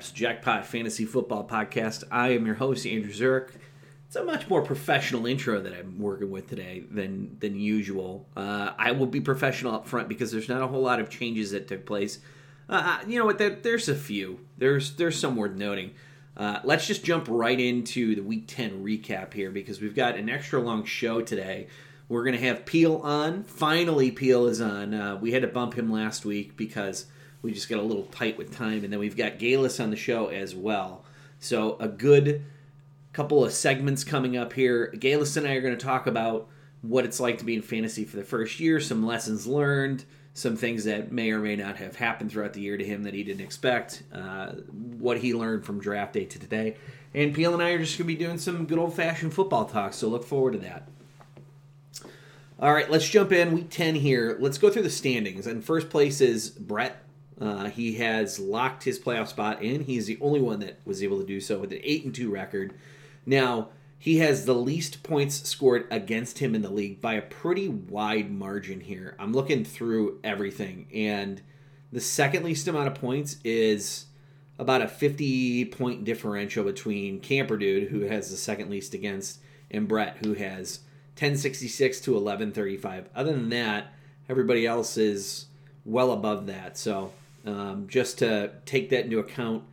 Jackpot Fantasy Football Podcast. I am your host, Andrew Zurich. It's a much more professional intro that I'm working with today than than usual. Uh, I will be professional up front because there's not a whole lot of changes that took place. Uh, you know what? There, there's a few. There's there's some worth noting. Uh, let's just jump right into the Week 10 recap here because we've got an extra long show today. We're going to have Peel on. Finally, Peel is on. Uh, we had to bump him last week because we just got a little tight with time. And then we've got Galis on the show as well. So, a good couple of segments coming up here. Galis and I are going to talk about what it's like to be in fantasy for the first year, some lessons learned, some things that may or may not have happened throughout the year to him that he didn't expect, uh, what he learned from draft day to today. And Peel and I are just going to be doing some good old fashioned football talk, so look forward to that. All right, let's jump in. Week 10 here. Let's go through the standings. And first place is Bret. Uh, he has locked his playoff spot in. He's the only one that was able to do so with an 8 and 2 record. Now, he has the least points scored against him in the league by a pretty wide margin here. I'm looking through everything, and the second least amount of points is about a 50 point differential between Camper Dude, who has the second least against, and Bret, who has 1066 to 1135. Other than that, everybody else is well above that. So um, just to take that into account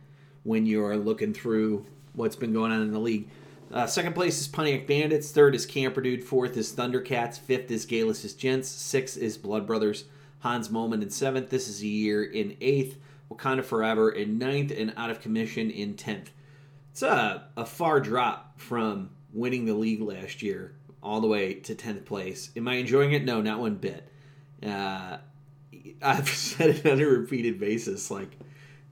when you're looking through what's been going on in the league. Uh, second place is Pontiac Bandits. Third is Camper Dude. Fourth is Thundercats. Fifth is Galis Gents. Sixth is Blood Brothers. Hans Moleman in seventh. This is a year in eighth. Wakanda Forever in ninth. And Out of Commission in tenth. It's a, a far drop from winning the league last year all the way to 10th place. Am I enjoying it? No, not one bit. Uh, I've said it on a repeated basis. Like,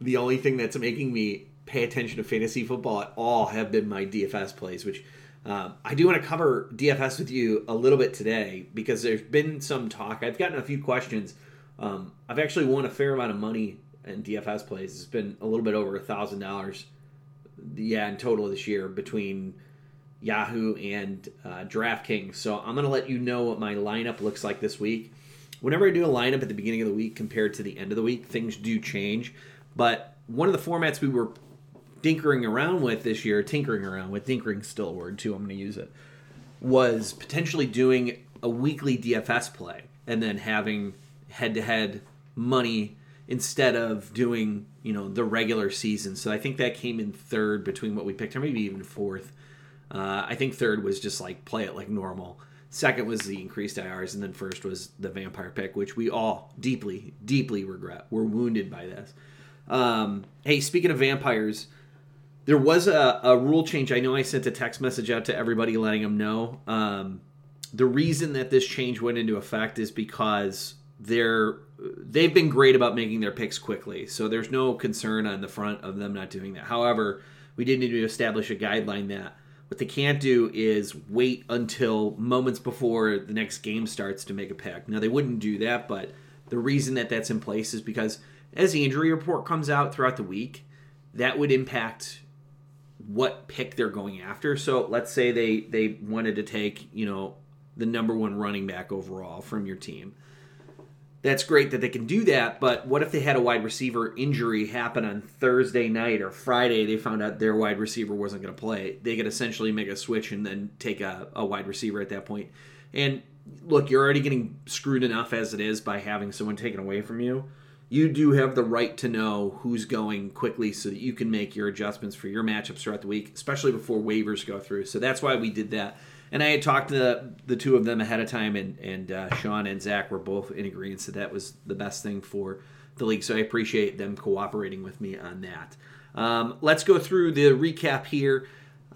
the only thing that's making me pay attention to fantasy football at all have been my DFS plays, which um, I do want to cover DFS with you a little bit today because there's been some talk. I've gotten a few questions. Um, I've actually won a fair amount of money in DFS plays. It's been a little bit over a thousand dollars, yeah, in total this year between Yahoo and uh, DraftKings. So I'm going to let you know what my lineup looks like this week. Whenever I do a lineup at the beginning of the week compared to the end of the week, things do change. But one of the formats we were tinkering around with this year, tinkering around with, tinkering still a word too, I'm going to use it, was potentially doing a weekly DFS play and then having head to head money instead of doing, you know, the regular season. So I think that came in third between what we picked, or maybe even fourth. Uh, I think third was just like play it like normal. Second was the increased IRs, and then first was the vampire pick, which we all deeply, deeply regret. We're wounded by this. Um, hey, speaking of vampires, there was a, a rule change. I know I sent a text message out to everybody letting them know. Um, the reason that this change went into effect is because they're they've been great about making their picks quickly, so there's no concern on the front of them not doing that. However, we did need to establish a guideline that what they can't do is wait until moments before the next game starts to make a pick. Now they wouldn't do that, but the reason that that's in place is because as the injury report comes out throughout the week, that would impact what pick they're going after. So let's say they they wanted to take, you know, the number one running back overall from your team. That's great that they can do that, but what if they had a wide receiver injury happen on Thursday night or Friday? They found out their wide receiver wasn't going to play. They could essentially make a switch and then take a, a wide receiver at that point. And look, you're already getting screwed enough as it is by having someone taken away from you you do have the right to know who's going quickly so that you can make your adjustments for your matchups throughout the week, especially before waivers go through. So that's why we did that. And I had talked to the, the two of them ahead of time, and, and uh, Sean and Zach were both in agreement that that was the best thing for the league. So I appreciate them cooperating with me on that. Um, let's go through the recap here.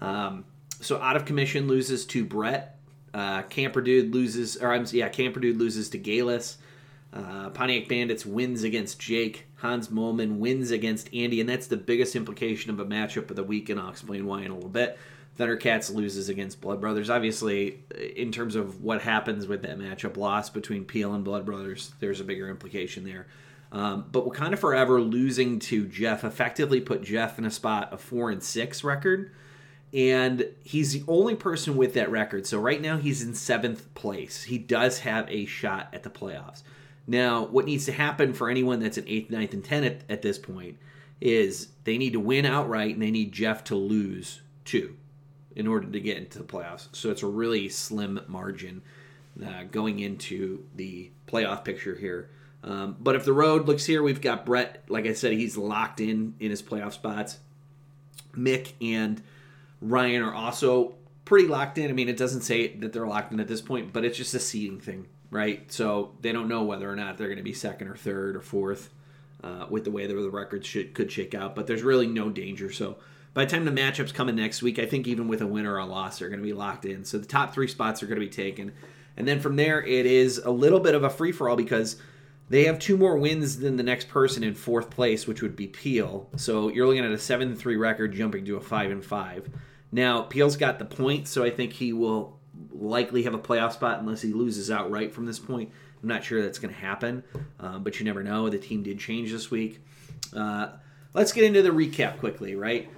Um, so out of commission loses to Bret. Uh, Camper Dude loses, or I'm yeah, Camper Dude loses to Galis. Uh, Pontiac Bandits wins against Jake. Hans Moleman wins against Andy, and that's the biggest implication of a matchup of the week, and I'll explain why in a little bit. Thundercats loses against Blood Brothers. Obviously, in terms of what happens with that matchup, loss between Peel and Blood Brothers, there's a bigger implication there. Um, but Wakanda Forever losing to Jeff effectively put Jeff in a spot of four and six record, and he's the only person with that record. So right now he's in seventh place. He does have a shot at the playoffs. Now, what needs to happen for anyone that's an eighth, ninth, and tenth at, at this point is they need to win outright and they need Jeff to lose two in order to get into the playoffs. So it's a really slim margin uh, going into the playoff picture here. Um, but if the road looks here, we've got Brett. Like I said, he's locked in in his playoff spots. Mick and Ryan are also pretty locked in. I mean, it doesn't say that they're locked in at this point, but it's just a seeding thing, right? So they don't know whether or not they're going to be second or third or fourth uh, with the way the records should, could shake out. But there's really no danger. So by the time the matchups come in next week, I think even with a win or a loss, they're going to be locked in. So the top three spots are going to be taken. And then from there, it is a little bit of a free for all because they have two more wins than the next person in fourth place, which would be Peel. So you're looking at a seven three record jumping to a five and five. Now Peel's got the points, so I think he will likely have a playoff spot unless he loses outright from this point. I'm not sure that's going to happen, um, but you never know. The team did change this week. Uh, let's get into the recap quickly, right?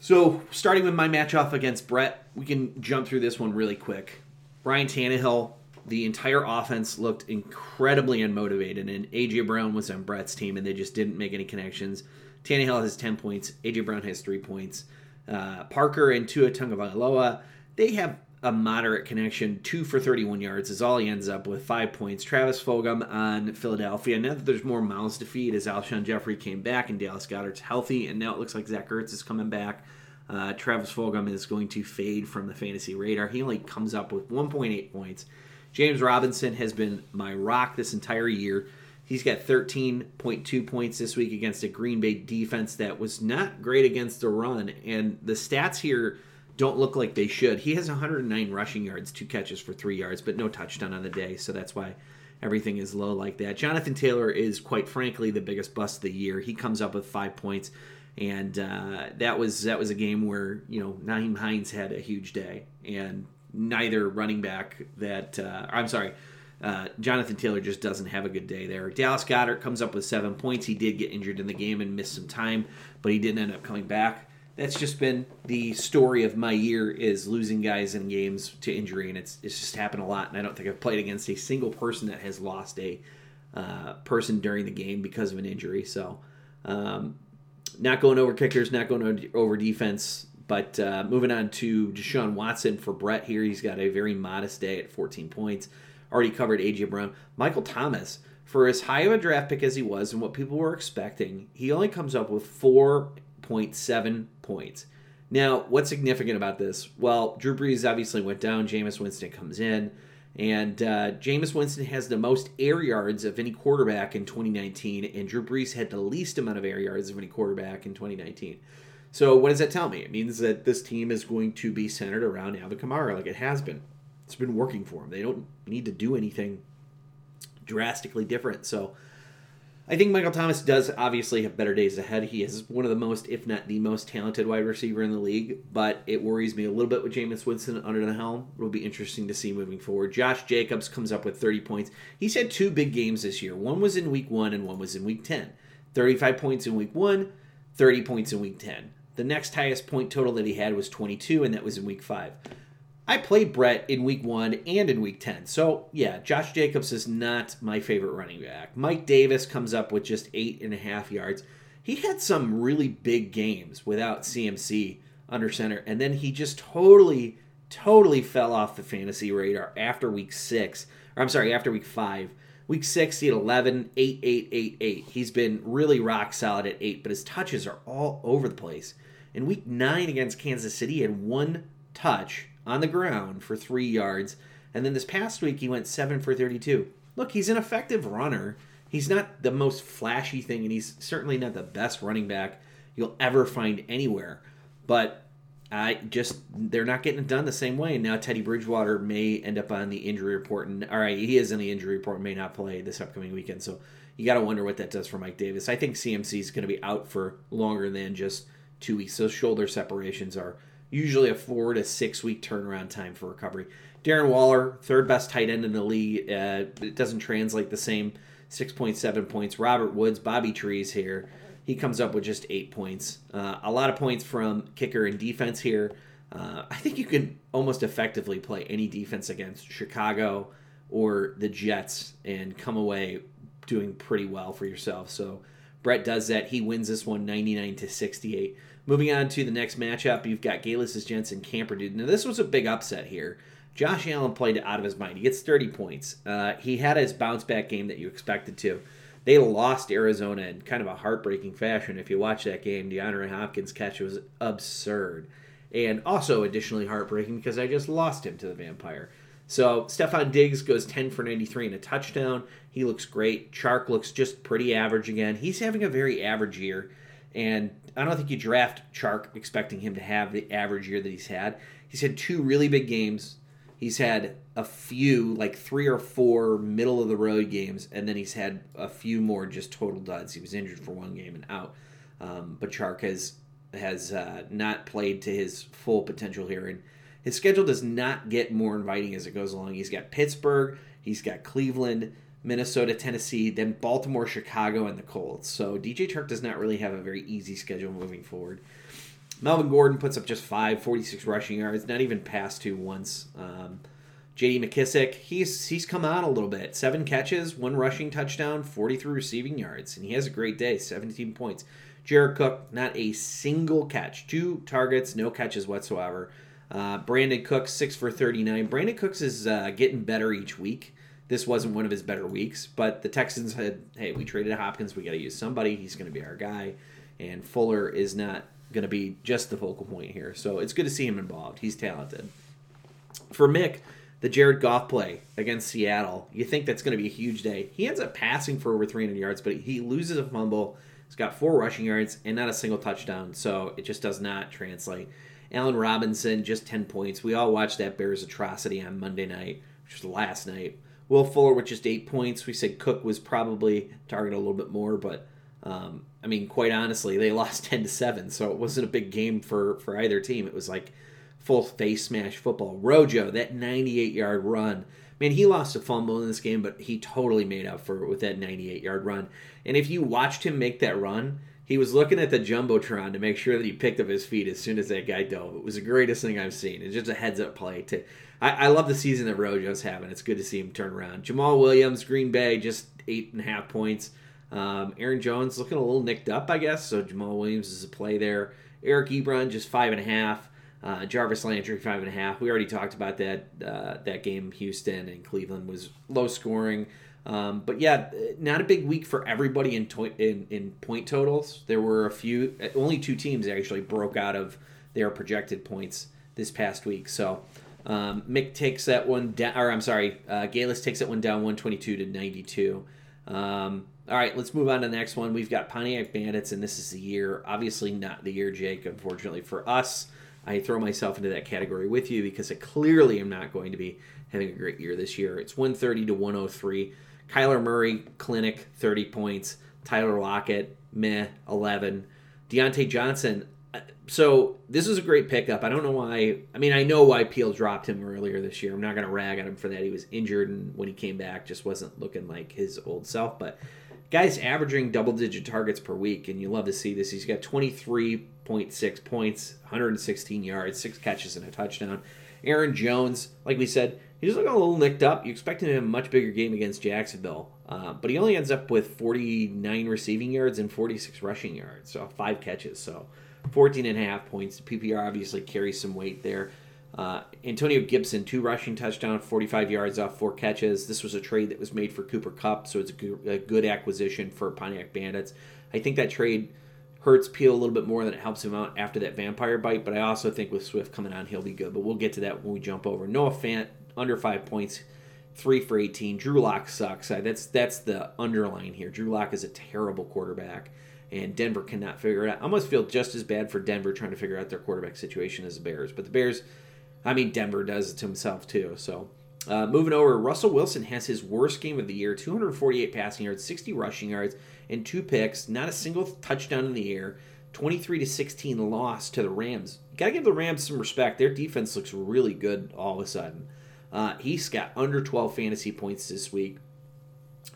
So, starting with my match off against Bret, we can jump through this one really quick. Ryan Tannehill, the entire offense looked incredibly unmotivated, and AJ Brown was on Bret's team, and they just didn't make any connections. Tannehill has 10 points, AJ Brown has 3 points. Uh, Parker and Tua Tagovailoa, they have a moderate connection. Two for 31 yards is all he ends up with, five points. Travis Fulgham on Philadelphia. Now that there's more mouths to feed as Alshon Jeffery came back and Dallas Goedert's healthy, and now it looks like Zach Ertz is coming back. Uh, Travis Fulgham is going to fade from the fantasy radar. He only comes up with 1.8 points. James Robinson has been my rock this entire year. He's got 13.2 points this week against a Green Bay defense that was not great against the run. And the stats here don't look like they should. He has 109 rushing yards, two catches for three yards, but no touchdown on the day. So that's why everything is low like that. Jonathan Taylor is, quite frankly, the biggest bust of the year. He comes up with five points. And uh, that was that was a game where you know Nyheim Hines had a huge day, and neither running back that uh, I'm sorry, uh, Jonathan Taylor just doesn't have a good day there. Dallas Goedert comes up with seven points. He did get injured in the game and missed some time, but he didn't end up coming back. That's just been the story of my year is losing guys in games to injury, and it's it's just happened a lot. And I don't think I've played against a single person that has lost a uh, person during the game because of an injury. So um, not going over kickers, not going over defense. But uh, moving on to Deshaun Watson for Bret here. He's got a very modest day at 14 points. Already covered A.J. Brown. Michael Thomas, for as high of a draft pick as he was and what people were expecting, he only comes up with 4.7 points. Now, what's significant about this? Well, Drew Brees obviously went down. Jameis Winston comes in. And uh, Jameis Winston has the most air yards of any quarterback in 2019, and Drew Brees had the least amount of air yards of any quarterback in 2019. So what does that tell me? It means that this team is going to be centered around Alvin Kamara, like it has been. It's been working for them. They don't need to do anything drastically different. So I think Michael Thomas does obviously have better days ahead. He is one of the most, if not the most talented wide receiver in the league, but it worries me a little bit with Jameis Winston under the helm. It will be interesting to see moving forward. Josh Jacobs comes up with 30 points. He's had two big games this year. One was in week one and one was in week 10. 35 points in week one, 30 points in week 10. The next highest point total that he had was 22, and that was in week five. I played Bret in week one and in week 10. So, yeah, Josh Jacobs is not my favorite running back. Mike Davis comes up with just eight and a half yards. He had some really big games without CMC under center, and then he just totally, totally fell off the fantasy radar after week six. Or I'm sorry, after week five. Week six, he had 11, 8, 8, 8, 8. He's been really rock solid at eight, but his touches are all over the place. In week nine against Kansas City, he had one touch on the ground for three yards. And then this past week, he went seven for 32. Look, he's an effective runner. He's not the most flashy thing, and he's certainly not the best running back you'll ever find anywhere. But I just they're not getting it done the same way. And now Teddy Bridgewater may end up on the injury report, and all right, he is in the injury report, may not play this upcoming weekend. So you got to wonder what that does for Mike Davis. I think CMC is going to be out for longer than just two weeks. Those shoulder separations are usually a four to six week turnaround time for recovery. Darren Waller, third best tight end in the league. Uh, it doesn't translate the same 6.7 points. Robert Woods, Bobby Trees here. He comes up with just eight points. Uh, a lot of points from kicker and defense here. Uh, I think you can almost effectively play any defense against Chicago, or the Jets and come away doing pretty well for yourself. So Bret does that. He wins this one 99 to 68. Moving on to the next matchup, you've got Galis Jensen Camperdude. Now, this was a big upset here. Josh Allen played out of his mind. He gets 30 points. Uh, he had his bounce back game that you expected to. They lost Arizona in kind of a heartbreaking fashion. If you watch that game, DeAndre Hopkins' catch was absurd. And also additionally heartbreaking because I just lost him to the Vampire. So Stefon Diggs goes 10 for 93 and a touchdown. He looks great. Chark looks just pretty average again. He's having a very average year. And I don't think you draft Chark expecting him to have the average year that he's had. He's had two really big games. He's had a few, like three or four middle of the road games, and then he's had a few more just total duds. He was injured for one game and out. Um, but Chark has has uh, not played to his full potential here, and his schedule does not get more inviting as it goes along. He's got Pittsburgh, he's got Cleveland, Minnesota, Tennessee, then Baltimore, Chicago, and the Colts. So DJ Chark does not really have a very easy schedule moving forward. Melvin Gordon puts up just five, 46 rushing yards, not even passed to once. Um, J.D. McKissic, he's he's come on a little bit. Seven catches, one rushing touchdown, 43 receiving yards, and he has a great day, 17 points. Jared Cook, not a single catch, two targets, no catches whatsoever. Uh, Brandin Cooks, six for 39. Brandin Cooks is uh, getting better each week. This wasn't one of his better weeks, but the Texans had, hey, we traded Hopkins. We got to use somebody. He's going to be our guy. And Fuller is not going to be just the focal point here. So it's good to see him involved. He's talented. For Mick, the Jared Goff play against Seattle, you think that's going to be a huge day. He ends up passing for over 300 yards, but he loses a fumble. He's got four rushing yards and not a single touchdown, so it just does not translate. Allen Robinson, just 10 points. We all watched that Bears atrocity on Monday night, which was last night. Will Fuller with just eight points. We said Cook was probably targeted a little bit more, but um, I mean, quite honestly, they lost 10 to 7, so it wasn't a big game for, for either team. It was like full face smash football. Rojo, that 98 yard run. Man, he lost a fumble in this game, but he totally made up for it with that 98 yard run. And if you watched him make that run, he was looking at the jumbotron to make sure that he picked up his feet as soon as that guy dove. It was the greatest thing I've seen. It's just a heads up play. To I, I love the season that Rojo's having. It's good to see him turn around. Jamaal Williams, Green Bay, just eight and a half points. Um, Aaron Jones looking a little nicked up, I guess. So Jamaal Williams is a play there. Eric Ebron just five and a half. Uh, Jarvis Landry five and a half. We already talked about that. Uh, that game, Houston and Cleveland was low scoring. Um, but yeah, not a big week for everybody in, to- in in point totals. There were a few, only two teams actually broke out of their projected points this past week. So um, Mick takes that one down, or I'm sorry, uh, Galis takes that one down 122 to 92. Um, all right, let's move on to the next one. We've got Pontiac Bandits, and this is the year. Obviously, not the year, Jake. Unfortunately for us, I throw myself into that category with you because I clearly am not going to be having a great year this year. It's 130 to 103. Kyler Murray, clinic, 30 points. Tyler Lockett, meh, 11. Diontae Johnson. So this was a great pickup. I don't know why. I mean, I know why Peel dropped him earlier this year. I'm not going to rag on him for that. He was injured, and when he came back, just wasn't looking like his old self. But guy's averaging double digit targets per week, and you love to see this. He's got 23.6 points, 116 yards, six catches, and a touchdown. Aaron Jones, like we said, he's looking a little nicked up. You expect him to have a much bigger game against Jacksonville, uh, but he only ends up with 49 receiving yards and 46 rushing yards, so five catches. So 14 and a half points. PPR obviously carries some weight there. Uh, Antonio Gibson, two rushing touchdown, 45 yards off four catches. This was a trade that was made for Cooper Kupp, so it's a good, a good acquisition for Pontiac Bandits. I think that trade hurts Peel a little bit more than it helps him out after that vampire bite, but I also think with Swift coming on, he'll be good. But we'll get to that when we jump over. Noah Fant, under five points, three for 18. Drew Lock sucks. That's that's the underline here. Drew Lock is a terrible quarterback, and Denver cannot figure it out. I almost feel just as bad for Denver trying to figure out their quarterback situation as the Bears. But the Bears, I mean, Denver does it to himself too. So uh, moving over, Russell Wilson has his worst game of the year 248 passing yards, 60 rushing yards, and two picks, not a single touchdown in the air. 23 to 16 loss to the Rams. Gotta give the Rams some respect. Their defense looks really good all of a sudden. Uh, he's got under 12 fantasy points this week.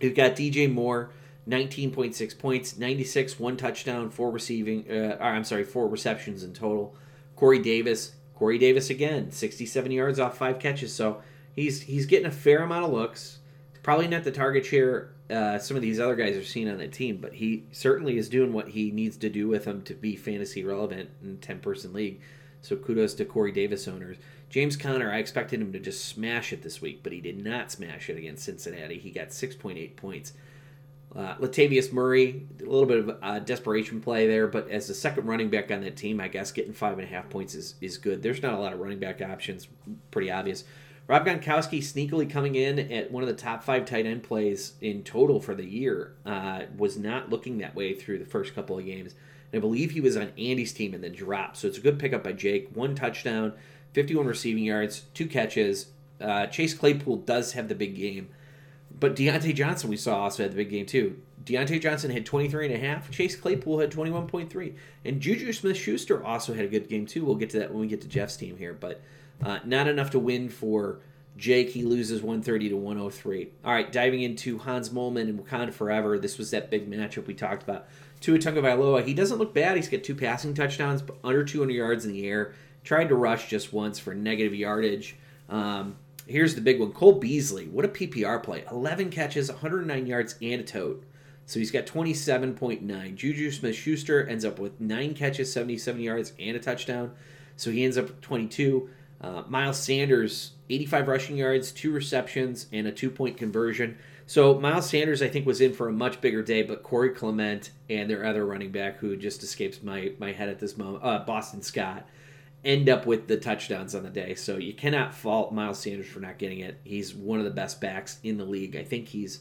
You've got DJ Moore, 19.6 points, 96, one touchdown, four receiving. Uh, or, I'm sorry, four receptions in total. Corey Davis, Corey Davis again, 67 yards off five catches. So He's he's getting a fair amount of looks. Probably not the target share uh, some of these other guys are seeing on the team, but he certainly is doing what he needs to do with them to be fantasy relevant in ten person league. So kudos to Corey Davis owners. James Conner, I expected him to just smash it this week, but he did not smash it against Cincinnati. He got 6.8 points. Uh, Latavius Murray, a little bit of a desperation play there, but as the second running back on that team, I guess getting five and a half points is, is good. There's not a lot of running back options, pretty obvious. Rob Gronkowski sneakily coming in at one of the top five tight end plays in total for the year. Uh, was not looking that way through the first couple of games. And I believe he was on Andy's team and then dropped. So it's a good pickup by Jake. One touchdown, 51 receiving yards, two catches. Uh, Chase Claypool does have the big game. But Diontae Johnson, we saw, also had the big game too. Diontae Johnson had 23 and a half. Chase Claypool had 21.3. And Juju Smith-Schuster also had a good game too. We'll get to that when we get to Jeff's team here. But uh, not enough to win for Jake. He loses 130 to 103. All right, diving into Hans Moleman and Wakanda Forever. This was that big matchup we talked about. Tua Tagovailoa, he doesn't look bad. He's got two passing touchdowns, but under 200 yards in the air. Tried to rush just once for negative yardage. Um, here's the big one. Cole Beasley, what a PPR play. 11 catches, 109 yards, and a tote. So he's got 27.9. Juju Smith Schuster ends up with 9 catches, 77 yards, and a touchdown. So he ends up with 22. Uh, Miles Sanders, 85 rushing yards, two receptions, and a two point conversion. So Miles Sanders, I think, was in for a much bigger day, but Corey Clement and their other running back, who just escapes my, my head at this moment, uh, Boston Scott, end up with the touchdowns on the day. So you cannot fault Miles Sanders for not getting it. He's one of the best backs in the league. I think he's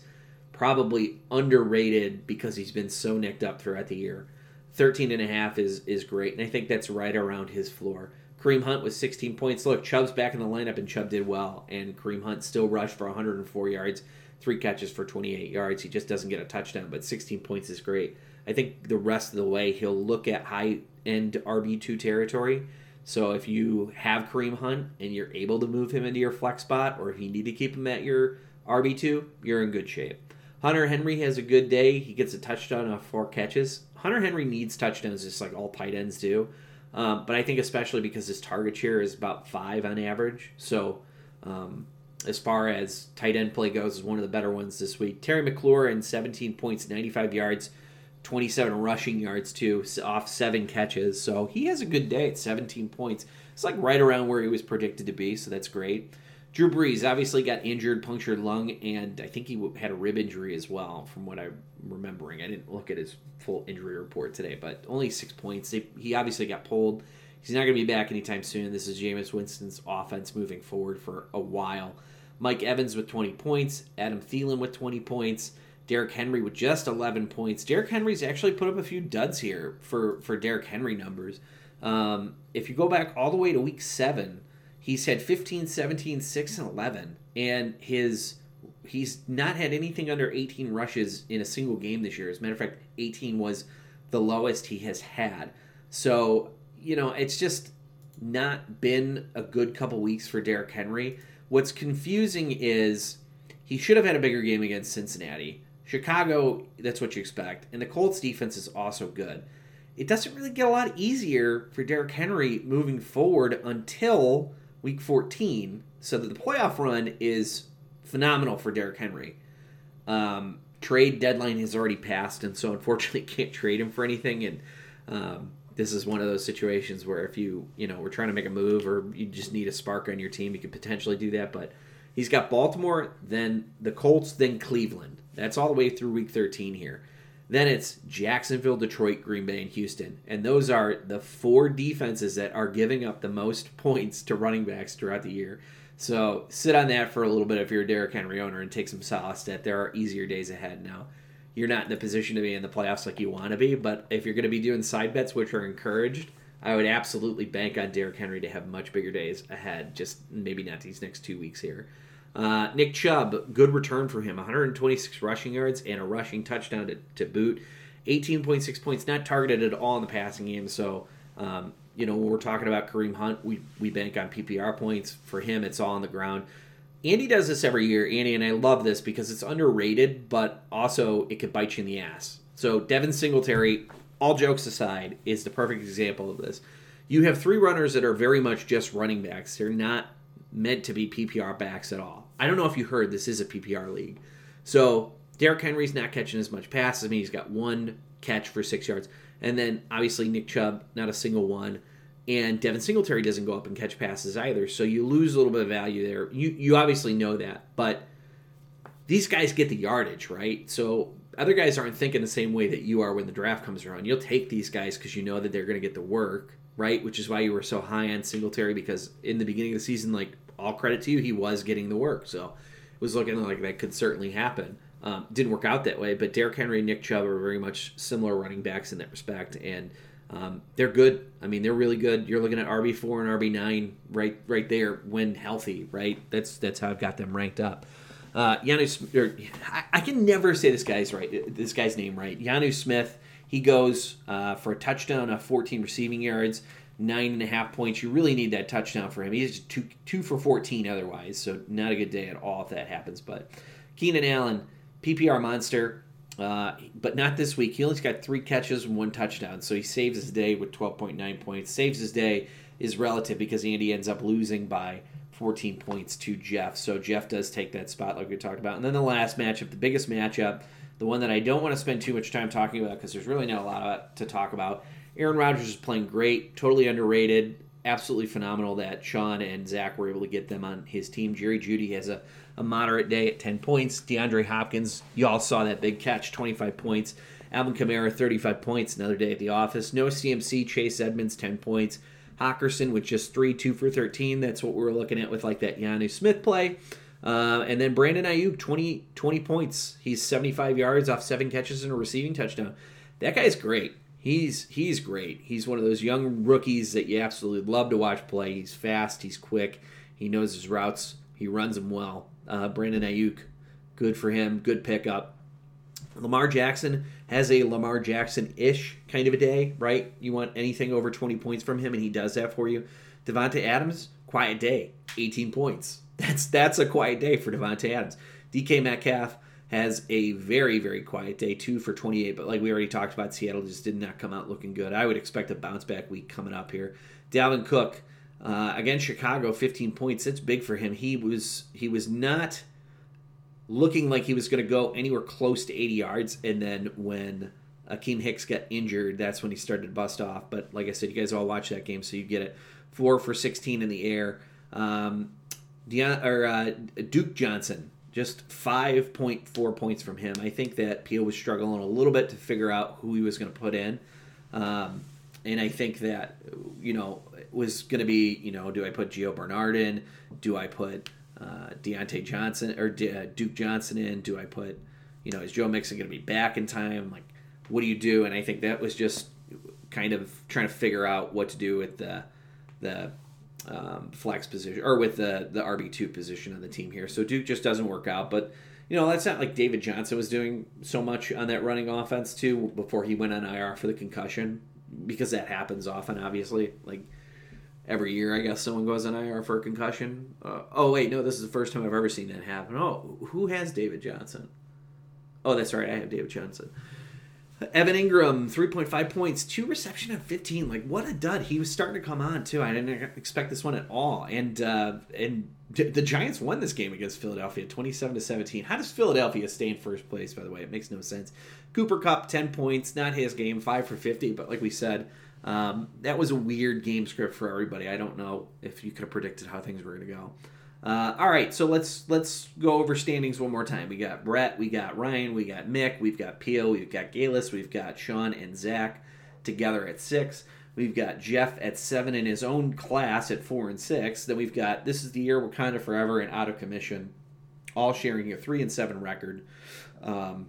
probably underrated because he's been so nicked up throughout the year. 13 and a half is is great, and I think that's right around his floor. Kareem Hunt with 16 points. Look, Chubb's back in the lineup, and Chubb did well. And Kareem Hunt still rushed for 104 yards, three catches for 28 yards. He just doesn't get a touchdown, but 16 points is great. I think the rest of the way he'll look at high end RB2 territory. So if you have Kareem Hunt and you're able to move him into your flex spot, or if you need to keep him at your RB2, you're in good shape. Hunter Henry has a good day. He gets a touchdown off four catches. Hunter Henry needs touchdowns just like all tight ends do. Um, but I think especially because his target share is about five on average. So um, as far as tight end play goes, is one of the better ones this week. Terry McLaurin, 17 points, 95 yards, 27 rushing yards too, off seven catches. So he has a good day at 17 points. It's like right around where he was predicted to be, so that's great. Drew Brees obviously got injured, punctured lung, and I think he had a rib injury as well, from what I'm remembering. I didn't look at his full injury report today, but only six points. He obviously got pulled. He's not going to be back anytime soon. This is Jameis Winston's offense moving forward for a while. Mike Evans with 20 points, Adam Thielen with 20 points, Derrick Henry with just 11 points. Derrick Henry's actually put up a few duds here for, for Derrick Henry numbers. Um, if you go back all the way to week seven, he's had 15, 17, 6, and 11. And his he's not had anything under 18 rushes in a single game this year. As a matter of fact, 18 was the lowest he has had. So, you know, it's just not been a good couple weeks for Derrick Henry. What's confusing is he should have had a bigger game against Cincinnati. Chicago, that's what you expect. And the Colts defense is also good. It doesn't really get a lot easier for Derrick Henry moving forward until week 14 so that the playoff run is phenomenal for Derrick Henry. Um, trade deadline has already passed, and so unfortunately can't trade him for anything. And um, this is one of those situations where if you you know we're trying to make a move or you just need a spark on your team, you could potentially do that. But he's got Baltimore, then the Colts, then Cleveland. That's all the way through week 13 here. Then it's Jacksonville, Detroit, Green Bay, and Houston. And those are the four defenses that are giving up the most points to running backs throughout the year. So sit on that for a little bit if you're a Derrick Henry owner and take some solace that there are easier days ahead now. You're not in the position to be in the playoffs like you want to be, but if you're going to be doing side bets, which are encouraged, I would absolutely bank on Derrick Henry to have much bigger days ahead. Just maybe not these next two weeks here. Uh, Nick Chubb, good return for him. 126 rushing yards and a rushing touchdown to, to boot. 18.6 points, not targeted at all in the passing game. So, um, you know, when we're talking about Kareem Hunt, we, we bank on PPR points. For him, it's all on the ground. Andy does this every year, Andy, and I love this because it's underrated, but also it could bite you in the ass. So, Devin Singletary, all jokes aside, is the perfect example of this. You have three runners that are very much just running backs. They're not meant to be PPR backs at all. I don't know if you heard this is a PPR league. So Derrick Henry's not catching as much passes. I mean, he's got one catch for six yards. And then obviously Nick Chubb, not a single one. And Devin Singletary doesn't go up and catch passes either. So you lose a little bit of value there. You you obviously know that. But these guys get the yardage, right? So other guys aren't thinking the same way that you are when the draft comes around. You'll take these guys because you know that they're going to get the work, right? Which is why you were so high on Singletary because in the beginning of the season, like all credit to you, he was getting the work. So it was looking like that could certainly happen. Um, didn't work out that way, but Derrick Henry and Nick Chubb are very much similar running backs in that respect, and um, they're good. I mean, they're really good. You're looking at RB four and RB nine right right there when healthy, right? That's that's how I've got them ranked up. Uh, Janu, or, I, I, can never say this guy's right. This guy's name right. Jonnu Smith. He goes uh, for a touchdown, of 14 receiving yards, nine and a half points. You really need that touchdown for him. He's two two for 14 otherwise, so not a good day at all if that happens. But Keenan Allen PPR monster, uh, but not this week. He only got three catches and one touchdown, so he saves his day with 12.9 points. Saves his day is relative because Andy ends up losing by 14 points to Jeff. So Jeff does take that spot, like we talked about. And then the last matchup, the biggest matchup, the one that I don't want to spend too much time talking about because there's really not a lot to talk about. Aaron Rodgers is playing great, totally underrated, absolutely phenomenal that Sean and Zach were able to get them on his team. Jerry Jeudy has a a moderate day at 10 points. DeAndre Hopkins, you all saw that big catch, 25 points. Alvin Kamara, 35 points, another day at the office. No CMC, Chase Edmonds, 10 points. Hockenson with just 3, 2 for 13. That's what we are looking at with like that Jonnu Smith play. Uh, and then Brandon Aiyuk, 20, 20 points. He's 75 yards off seven catches and a receiving touchdown. That guy's great. He's he's great. He's one of those young rookies that you absolutely love to watch play. He's fast. He's quick. He knows his routes. He runs them well. Uh, Brandon Aiyuk, good for him, good pickup. Lamar Jackson has a Lamar Jackson ish kind of a day, right? You want anything over 20 points from him, and he does that for you. Davante Adams, quiet day, 18 points. That's that's a quiet day for Davante Adams. DK Metcalf has a very very quiet day, two for 28. But like we already talked about, Seattle just did not come out looking good. I would expect a bounce back week coming up here. Dalvin Cook, uh, against Chicago, 15 points. It's big for him. He was he was not looking like he was going to go anywhere close to 80 yards, and then when Akiem Hicks got injured, that's when he started to bust off. But like I said, you guys all watch that game, so you get it. Four for 16 in the air. Um, Deion, or uh, Duke Johnson, just 5.4 points from him. I think that Pio was struggling a little bit to figure out who he was going to put in. Um, and I think that, you know, was going to be, you know, do I put Gio Bernard in? Do I put uh, Diontae Johnson or D- uh, Duke Johnson in? Do I put, you know, is Joe Mixon going to be back in time? Like, what do you do? And I think that was just kind of trying to figure out what to do with the the um, flex position or with the the RB two position on the team here. So Duke just doesn't work out, but. You know, that's not like David Johnson was doing so much on that running offense, too, before he went on IR for the concussion, because that happens often, obviously. Like, every year, I guess someone goes on IR for a concussion. Uh, oh wait, no, this is the first time I've ever seen that happen. Oh, who has David Johnson? Oh, that's right, I have David Johnson. Evan Engram, 3.5 points, two reception on 15. Like, what a dud. He was starting to come on, too. I didn't expect this one at all. And uh, and the Giants won this game against Philadelphia, 27 to 17. How does Philadelphia stay in first place, by the way? It makes no sense. Cooper Kupp, 10 points, not his game, 5 for 50. But like we said, um, that was a weird game script for everybody. I don't know if you could have predicted how things were going to go. Uh, all right, so let's let's go over standings one more time. We got Bret, we got Ryan, we got Mick, we've got Pio, we've got Galis, we've got Sean and Zach together at six. We've got Jeff at seven in his own class at four and six. Then we've got this is the year we're kind of forever and out of commission, all sharing a three and seven record. Um,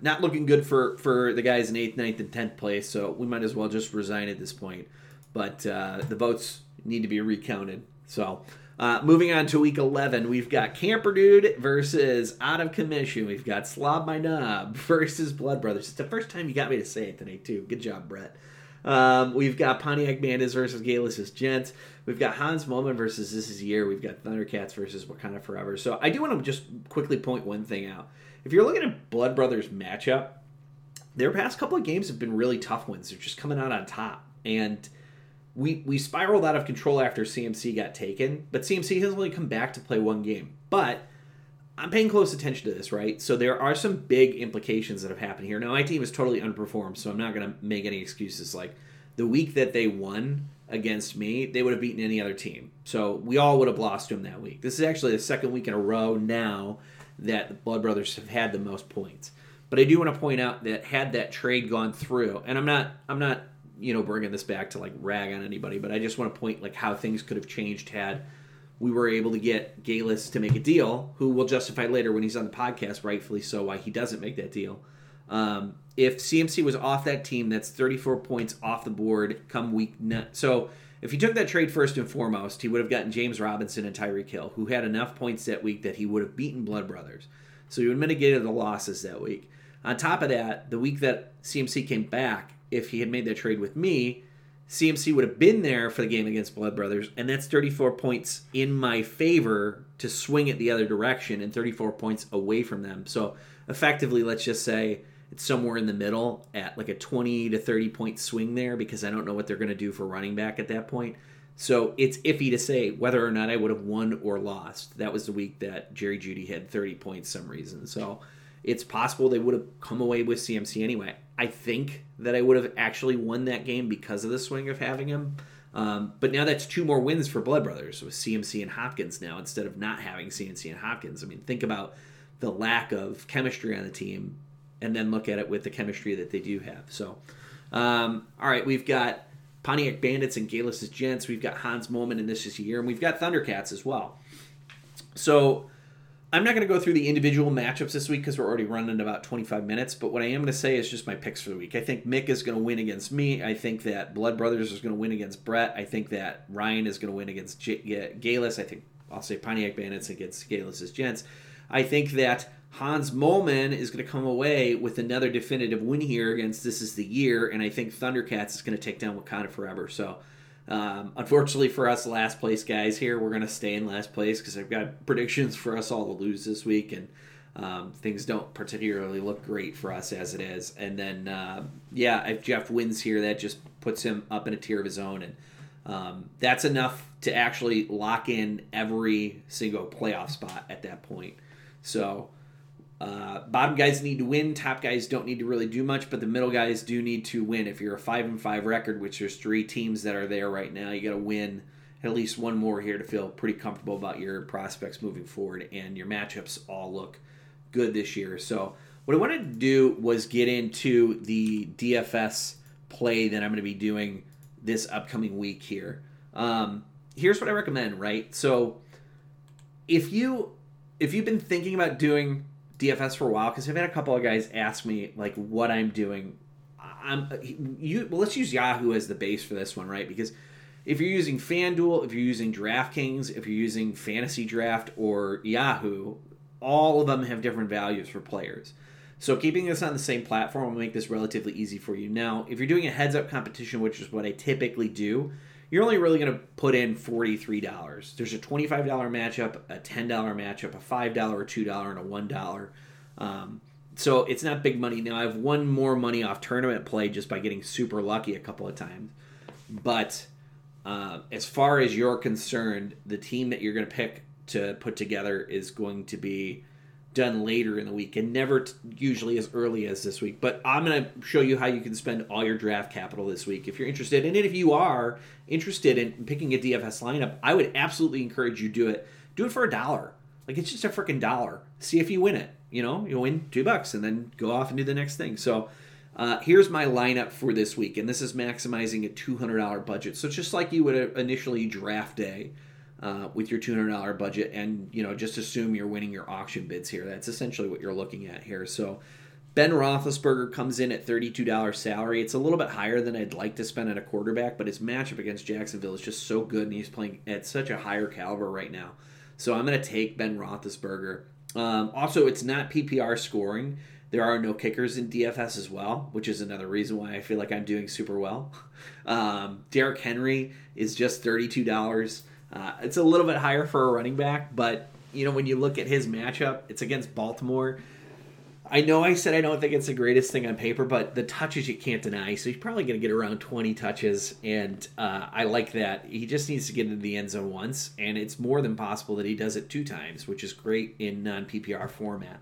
not looking good for for the guys in eighth, ninth, and tenth place. So we might as well just resign at this point. But uh, the votes need to be recounted. So uh, moving on to week eleven, we've got Camper Dude versus Out of Commission. We've got Slob My Knob versus Blood Brothers. It's the first time you got me to say it today too. Good job, Bret. Um, we've got Pontiac Bandits versus Galis' Gents. We've got Hans Moleman versus This Is Year. We've got Thundercats versus Wakanda Forever. So I do want to just quickly point one thing out if you're looking at Blood Brothers matchup, their past couple of games have been really tough ones. They're just coming out on top. And we we spiraled out of control after CMC got taken, but CMC has only come back to play one game. But I'm paying close attention to this, right? So there are some big implications that have happened here. Now my team is totally underperformed, so I'm not going to make any excuses. Like the week that they won against me, they would have beaten any other team. So we all would have lost to them that week. This is actually the second week in a row now that the Blood Brothers have had the most points. But I do want to point out that had that trade gone through, and I'm not I'm not you know bringing this back to like rag on anybody, but I just want to point like how things could have changed had we were able to get Galis to make a deal, who will justify later when he's on the podcast, rightfully so, why he doesn't make that deal. Um, if CMC was off that team, that's 34 points off the board come week. Ne- so if he took that trade first and foremost, he would have gotten James Robinson and Tyreek Hill, who had enough points that week that he would have beaten Blood Brothers. So he would have mitigated the losses that week. On top of that, the week that CMC came back, if he had made that trade with me, CMC would have been there for the game against Blood Brothers, and that's 34 points in my favor to swing it the other direction and 34 points away from them. So effectively, let's just say it's somewhere in the middle at like a 20 to 30 point swing there because I don't know what they're going to do for running back at that point. So it's iffy to say whether or not I would have won or lost. That was the week that Jerry Jeudy had 30 points some reason. So it's possible they would have come away with CMC anyway. I think that I would have actually won that game because of the swing of having him. Um, but now that's two more wins for Blood Brothers with CMC and Hopkins now instead of not having CMC and Hopkins. I mean, think about the lack of chemistry on the team and then look at it with the chemistry that they do have. So, um, all right, we've got Pontiac Bandits and Galis' Gents. We've got Hans Moleman and this Is year, and we've got Thundercats as well. So, I'm not going to go through the individual matchups this week because we're already running about 25 minutes. But what I am going to say is just my picks for the week. I think Mick is going to win against me. I think that Blood Brothers is going to win against Bret. I think that Ryan is going to win against J- Galis. I think I'll say Pontiac Bandits against Galis' Gents. I think that Hans Moleman is going to come away with another definitive win here against This Is the Year. And I think Thundercats is going to take down Wakanda Forever. So um, unfortunately for us, last place guys here, we're going to stay in last place because I've got predictions for us all to lose this week, and um, things don't particularly look great for us as it is. And then, uh, yeah, if Jeff wins here, that just puts him up in a tier of his own, and um, that's enough to actually lock in every single playoff spot at that point. So uh, bottom guys need to win. Top guys don't need to really do much, but the middle guys do need to win. If you're a five and five record, which there's three teams that are there right now, you got to win at least one more here to feel pretty comfortable about your prospects moving forward. And your matchups all look good this year. So what I wanted to do was get into the DFS play that I'm going to be doing this upcoming week here. Um, here's what I recommend. Right, so if you if you've been thinking about doing DFS for a while because I've had a couple of guys ask me like what I'm doing. I'm uh, you. Well, let's use Yahoo as the base for this one, right? Because if you're using FanDuel, if you're using DraftKings, if you're using Fantasy Draft or Yahoo, all of them have different values for players. So keeping this on the same platform will make this relatively easy for you. Now, if you're doing a heads-up competition, which is what I typically do, you're only really going to put in $43. There's a $25 matchup, a $10 matchup, a $5 a $2 and a $1. Um, so it's not big money. Now I've won more money off tournament play just by getting super lucky a couple of times. But uh, as far as you're concerned, the team that you're going to pick to put together is going to be done later in the week and never t- usually as early as this week. But I'm going to show you how you can spend all your draft capital this week if you're interested. And if you are interested in picking a DFS lineup, I would absolutely encourage you to do it. Do it for a dollar. Like it's just a freaking dollar. See if you win it. You know, you'll win two bucks and then go off and do the next thing. So uh, here's my lineup for this week, and this is maximizing a $200 budget. So just like you would initially draft day uh, with your $200 budget and you know just assume you're winning your auction bids here. That's essentially what you're looking at here. So ben roethlisberger comes in at $32 salary. It's a little bit higher than i'd like to spend at a quarterback but his matchup against jacksonville is just so good and he's playing at such a higher caliber right now. So i'm going to take ben roethlisberger. Um, also it's not ppr scoring. There are no kickers in DFS as well, which is another reason why I feel like I'm doing super well. Um, Derrick Henry is just $32. Uh, it's a little bit higher for a running back, but you know when you look at his matchup, it's against Baltimore. I know I said I don't think it's the greatest thing on paper, but the touches you can't deny. So he's probably going to get around 20 touches, and uh, I like that. He just needs to get into the end zone once, and it's more than possible that he does it two times, which is great in non PPR format.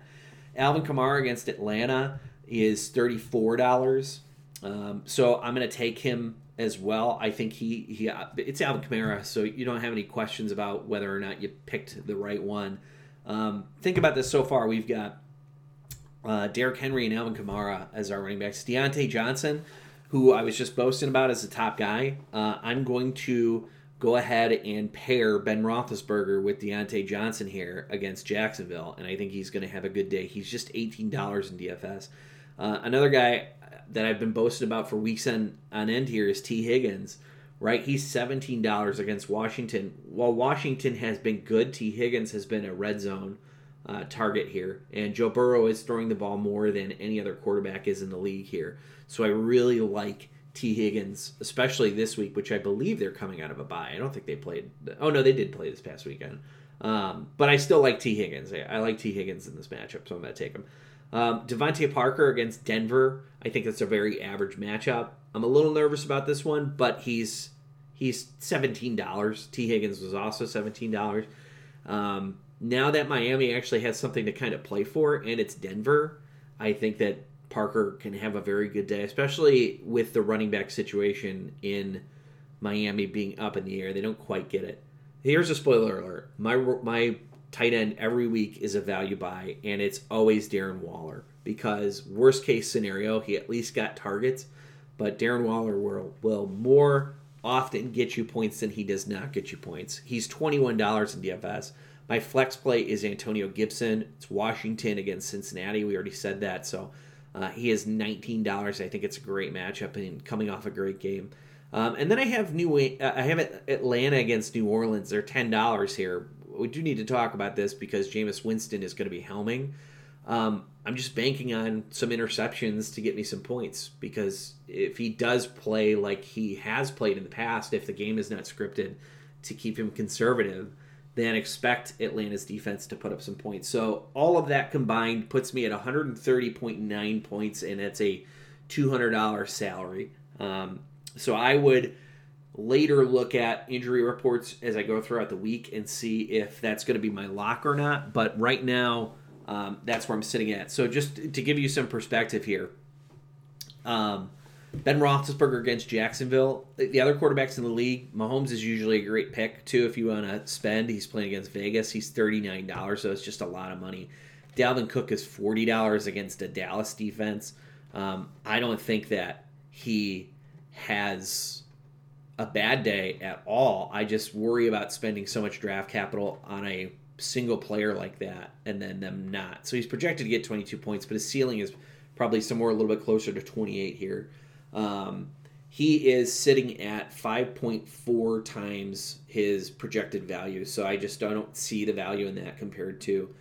Alvin Kamara against Atlanta is $34. Um, so I'm going to take him as well. I think he, he it's Alvin Kamara, so you don't have any questions about whether or not you picked the right one. Um, think about this so far. We've got uh, Derrick Henry and Alvin Kamara as our running backs. Diontae Johnson, who I was just boasting about as a top guy, uh, I'm going to go ahead and pair Ben Roethlisberger with Diontae Johnson here against Jacksonville, and I think he's going to have a good day. He's just $18 in DFS. Uh, another guy that I've been boasting about for weeks on, on end here is Tee Higgins, right? He's $17 against Washington. While Washington has been good, Tee Higgins has been a red zone uh, target here. And Joe Burrow is throwing the ball more than any other quarterback is in the league here. So I really like Tee Higgins, especially this week, which I believe they're coming out of a bye. I don't think they played. Oh no, they did play this past weekend. Um, but I still like Tee Higgins. I, like Tee Higgins in this matchup, so I'm going to take him. Um, DeVante Parker against Denver. I think that's a very average matchup. I'm a little nervous about this one, but he's he's seventeen dollars. Tee Higgins was also seventeen dollars. Um, now that Miami actually has something to kind of play for, and it's Denver, I think that Parker can have a very good day, especially with the running back situation in Miami being up in the air. They don't quite get it. Here's a spoiler alert: my my tight end every week is a value buy, and it's always Darren Waller because worst case scenario, he at least got targets, but Darren Waller will will more often get you points than he does not get you points. He's twenty one dollars in DFS. My flex play is Antonio Gibson. It's Washington against Cincinnati. We already said that. So uh, he is $19. I think it's a great matchup and coming off a great game. Um, and then I have New uh, I have Atlanta against New Orleans. They're ten dollars here. We do need to talk about this because Jameis Winston is going to be helming. Um, I'm just banking on some interceptions to get me some points because if he does play like he has played in the past, if the game is not scripted to keep him conservative, then expect Atlanta's defense to put up some points. So all of that combined puts me at 130.9 points, and it's a $200 salary. Um, so I would later look at injury reports as I go throughout the week and see if that's going to be my lock or not. But right now, um, that's where I'm sitting at. So just to give you some perspective here. Um, Ben Roethlisberger against Jacksonville. The other quarterbacks in the league, Mahomes is usually a great pick too if you want to spend. He's playing against Vegas. He's thirty nine dollars, so it's just a lot of money. Dalvin Cook is forty dollars against a Dallas defense. Um, I don't think that he has a bad day at all. I just worry about spending so much draft capital on a single player like that and then them not. So he's projected to get 22 points, but his ceiling is probably somewhere a little bit closer to 28 here. Um, he is sitting at 5.4 times his projected value. So I just don't see the value in that compared to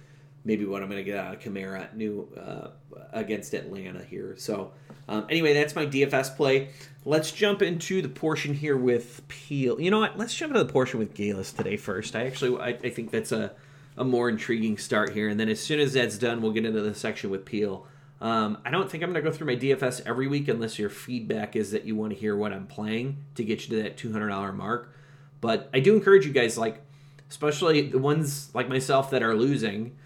maybe what I'm going to get out of Kamara new uh, against Atlanta here. So um, anyway, that's my DFS play. Let's jump into the portion here with Peel. You know what? Let's jump into the portion with Galis today first. I actually I, I think that's a a more intriguing start here, and then as soon as that's done, we'll get into the section with Peel. Um, I don't think I'm going to go through my DFS every week unless your feedback is that you want to hear what I'm playing to get you to that $200 mark. But I do encourage you guys, like, especially the ones like myself that are losing,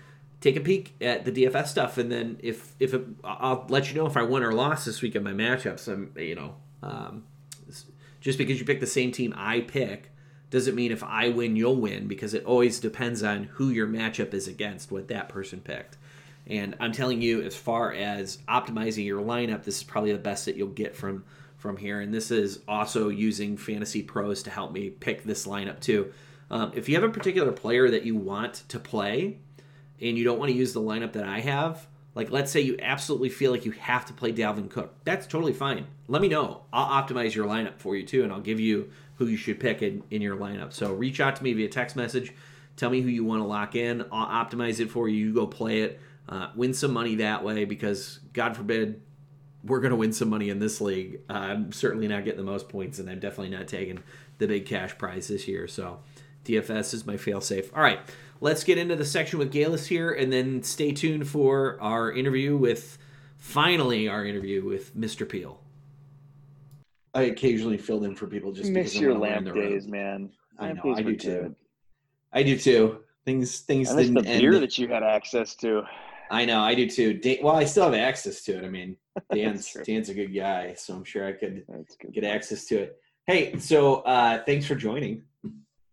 take a peek at the DFS stuff, and then if if it, I'll let you know if I won or lost this week in my matchups. I'm you know, um, just because you pick the same team I pick doesn't mean if I win you'll win because it always depends on who your matchup is against, what that person picked. And I'm telling you, as far as optimizing your lineup, this is probably the best that you'll get from from here. And this is also using Fantasy Pros to help me pick this lineup too. Um, if you have a particular player that you want to play, and you don't want to use the lineup that I have, like let's say you absolutely feel like you have to play Dalvin Cook, that's totally fine. Let me know. I'll optimize your lineup for you too, and I'll give you who you should pick in, in your lineup. So reach out to me via text message. Tell me who you want to lock in. I'll optimize it for you. You go play it uh, win some money that way because God forbid we're going to win some money in this league. Uh, I'm certainly not getting the most points, and I'm definitely not taking the big cash prize this year. So DFS is my fail safe. All right, let's get into the section with Galis here, and then stay tuned for our interview with, finally, our interview with Mr. Peel. I occasionally filled in for people just miss because your I lamp days, man. I know, I do too. good. I do too. Things things I miss didn't the end. beer that you had access to. I know, I do too. Dan, well, I still have access to it. I mean, Dan's. Dan's a good guy, so I'm sure I could get access to it. Hey, so uh, thanks for joining.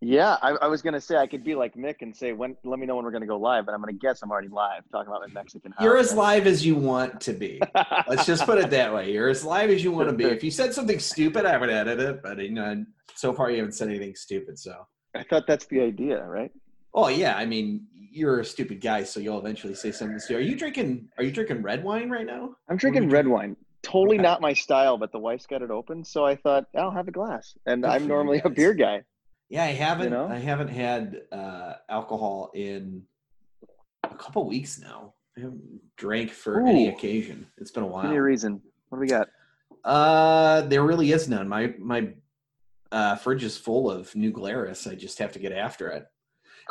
Yeah, I, I was gonna say I could be like Mick and say when. Let me know when we're gonna go live, but I'm gonna guess I'm already live talking about my Mexican house. You're as live as you want to be. Let's just put it that way. You're as live as you want to be. If you said something stupid, I would edit it, but you know, so far you haven't said anything stupid. So, I thought that's the idea, right? oh yeah, I mean, you're a stupid guy, so you'll eventually say something stupid. Are you drinking? Are you drinking red wine right now? I'm drinking red wine. Totally Okay. not my style, but the wife's got it open, so I thought I'll have a glass. And Good I'm normally a beer guy. Yeah, I haven't. know? I haven't had uh, alcohol in a couple weeks now. I haven't drank for any occasion. It's been a while. Give me a reason. What do we got? Uh, there really is none. My my uh, fridge is full of New Glarus. I just have to get after it.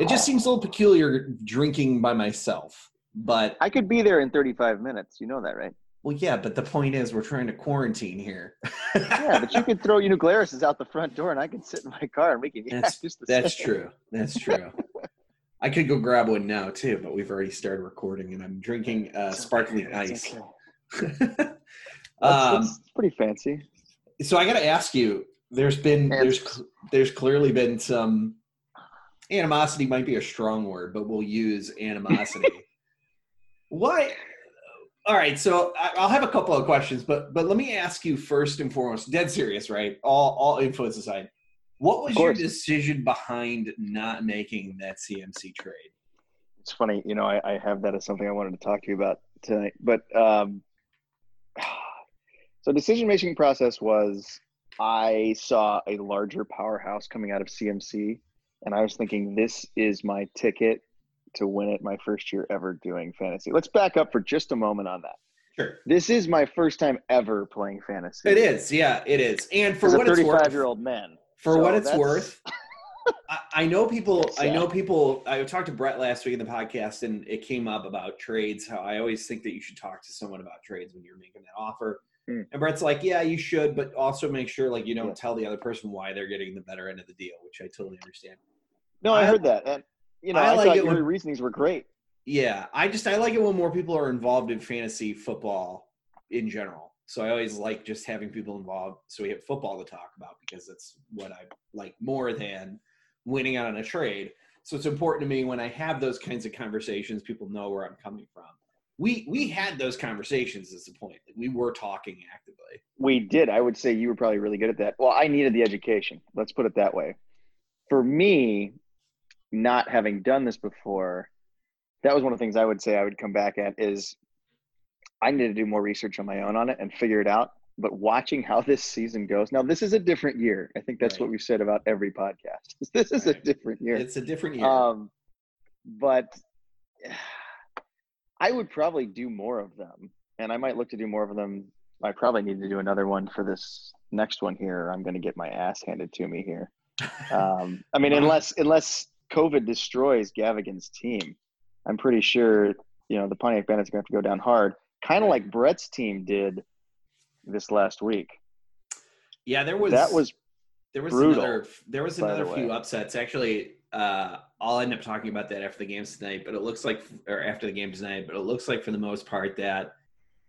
It just seems a little peculiar drinking by myself. But I could be there in 35 minutes. You know that, right? Well, yeah. But the point is, we're trying to quarantine here. Yeah, but you could throw New Glarus out the front door, and I can sit in my car and we can. Yeah, That's- That's same. true. That's true. I could go grab one now too, but we've already started recording, and I'm drinking uh, sparkling okay, ice. okay. That's, um, that's pretty fancy. so I got to ask you. There's been there's there's clearly been some animosity. Might be a strong word, but we'll use animosity. What? All right, so I- I'll have a couple of questions, but but let me ask you first and foremost, dead serious, right? All all influence aside, what was your decision behind not making that CMC trade? It's funny, you know, I, I have that as something I wanted to talk to you about tonight. But um, so decision making process was I saw a larger powerhouse coming out of CMC, and I was thinking this is my ticket to win it my first year ever doing fantasy. Let's back up for just a moment on that. Sure. This is my first time ever playing fantasy. It is, yeah, it is. And for As a what it's worth, 35 year old man. for So what it's that's- worth, I, I know people. I know people. I talked to Bret last week in the podcast, and it came up about trades. How I always think that you should talk to someone about trades when you're making that offer. Hmm. And Bret's like, "Yeah, you should, but also make sure like you don't Yeah. tell the other person why they're getting the better end of the deal," which I totally understand. No, I, I- heard that. And, you know, I I, like thought it your when- reasonings were great. Yeah, I just I like it when more people are involved in fantasy football in general. So I always like just having people involved so we have football to talk about because that's what I like more than winning out on a trade. So it's important to me when I have those kinds of conversations, people know where I'm coming from. We we had those conversations is the point. We were talking actively. We did. I would say you were probably really good at that. Well, I needed the education. Let's put it that way. For me, not having done this before, that was one of the things I would say I would come back at is I need to do more research on my own on it and figure it out. But watching how this season goes, now this is a different year. I think that's Right. what we've said about every podcast. This is a different year. It's a different year. Um, but I would probably do more of them, and I might look to do more of them. I probably need to do another one for this next one here. or I'm going to get my ass handed to me here. Um, I mean, unless unless COVID destroys Gavigan's team, I'm pretty sure you know the Pontiac Bandits are going to have to go down hard, kind of like Bret's team did this last week. yeah, there was that was There was brutal, another. There was the another few upsets. Actually, uh, I'll end up talking about that after the games tonight. But it looks like, or after the game tonight. But it looks like, for the most part, that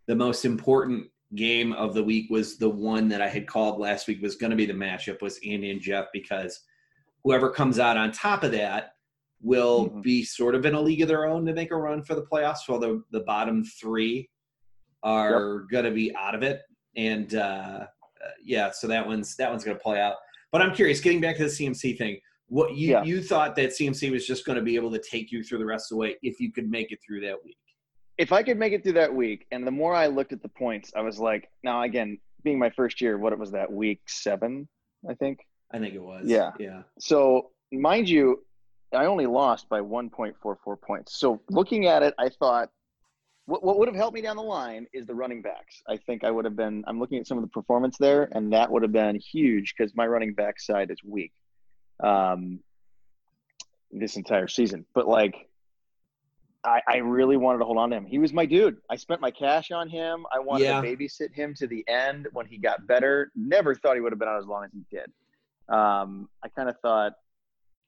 the most important game of the week was the one that I had called last week was going to be the matchup was Andy and Jeff because whoever comes out on top of that will Mhm. be sort of in a league of their own to make a run for the playoffs. While the the bottom three are going to be out of it, and uh, uh, yeah, so that one's that one's going to play out. But I'm curious, getting back to the CMC thing, what you Yeah. you thought that CMC was just going to be able to take you through the rest of the way if you could make it through that week. if I could make it through that week, and the more I looked at the points, I was like, now again, being my first year, what it was that week seven, I think. I think it was. Yeah. Yeah. So mind you, I only lost by 1.44 points. So looking at it, I thought what, what would have helped me down the line is the running backs. I think I would have been. I'm looking at some of the performance there, and that would have been huge because my running back side is weak. Um, this entire season. But like, I, I really wanted to hold on to him. He was my dude. I spent my cash on him. I wanted Yeah. to babysit him to the end when he got better. Never thought he would have been out as long as he did. Um, I kind of thought.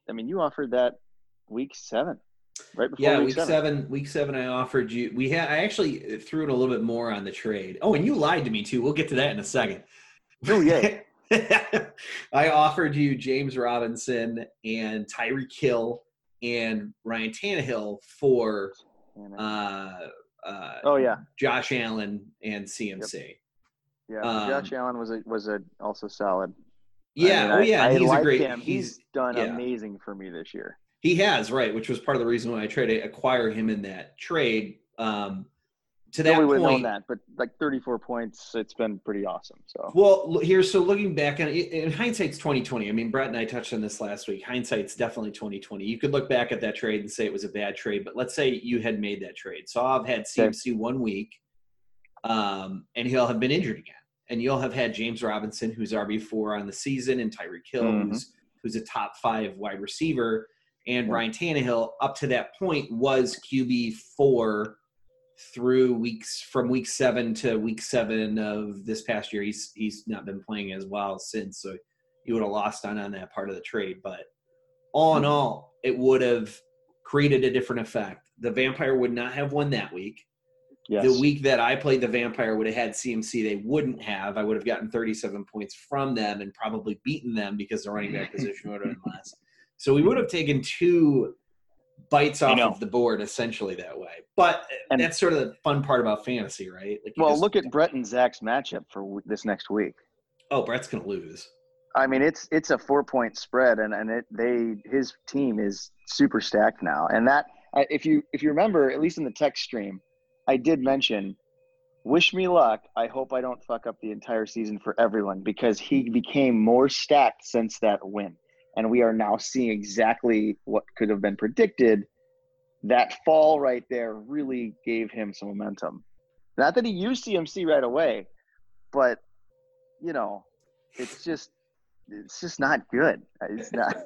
I mean, you offered that week seven, right before Yeah, week, week seven. seven. Week seven, I offered you. We had. I actually threw it a little bit more on the trade. Oh, and you lied to me too. We'll get to that in a second. Oh yeah, I offered you James Robinson and Tyreek Hill and Ryan Tannehill for uh, uh, oh yeah, Josh Allen and CMC. yeah. um, Josh Allen was a was a also solid. Yeah, I mean, oh yeah, I, and he's like a great. him. He's, done yeah. amazing for me this year. He has right, which was part of the reason why I tried to acquire him in that trade. Um, to that have known point, that, but like 34 points, it's been pretty awesome. So Well, here, so looking back on it, in hindsight's twenty twenty. I mean, Bret and I touched on this last week. Hindsight's definitely twenty twenty. You could look back at that trade and say it was a bad trade, but let's say you had made that trade. So I've had CMC one week, um, and he'll have been injured again, and you'll have had James Robinson, who's RB four on the season, and Tyreek Hill, Mhm. who's who's a top five wide receiver, and Yeah. Ryan Tannehill up to that point was QB four through weeks from week seven to week seven of this past year. He's he's not been playing as well since, so he would have lost on on that part of the trade. But all in all, it would have created a different effect. The vampire would not have won that week. Yes, The week that I played the vampire would have had CMC. They wouldn't have. I would have gotten 37 points from them and probably beaten them because the running back position would have been less. So we would have taken two bites off of the board essentially that way. But And- that's sort of the fun part about fantasy, right? Like well, just- look at Bret and Zach's matchup for w- this next week. oh, Bret's gonna lose. I mean, it's it's a four point spread, and and it they his team is super stacked now. And that uh, if you if you remember, at least in the text stream, I did mention, wish me luck. I hope I don't fuck up the entire season for everyone because he became more stacked since that win, and we are now seeing exactly what could have been predicted. That fall right there really gave him some momentum. Not that he used CMC right away, but you know, it's just it's just not good. It's not.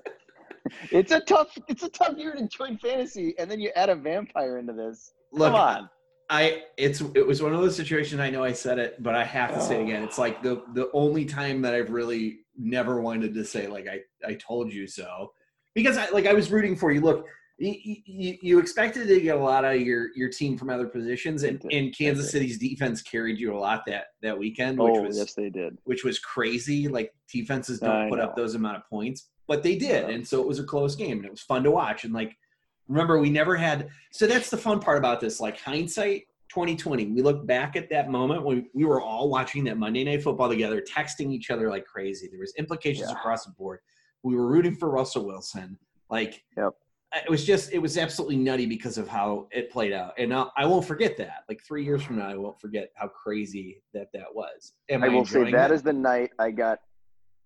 it's a tough. It's a tough year to join fantasy, and then you add a vampire into this. Look, Come on. I it's it was one of those situations. I know I said it, but I have to say it again. It's like the the only time that I've really never wanted to say like I I told you so because I like I was rooting for you. Look, you, you, you expected to get a lot out of your your team from other positions, and, and Kansas. City's defense carried you a lot that that weekend, which Oh, was yes, they did. which was crazy. Like defenses don't I put up those amount of points, but they did, Yeah. and so it was a close game, and it was fun to watch. And like, remember, we never had. So that's the fun part about this. Like hindsight, 2020. We look back at that moment when we were all watching that Monday Night Football together, texting each other like crazy. There was implications Yeah. across the board. We were rooting for Russell Wilson. Like, Yep. it was just it was absolutely nutty because of how it played out and I'll, i won't forget that like three years from now i won't forget how crazy that that was Am I will say that it? is the night I got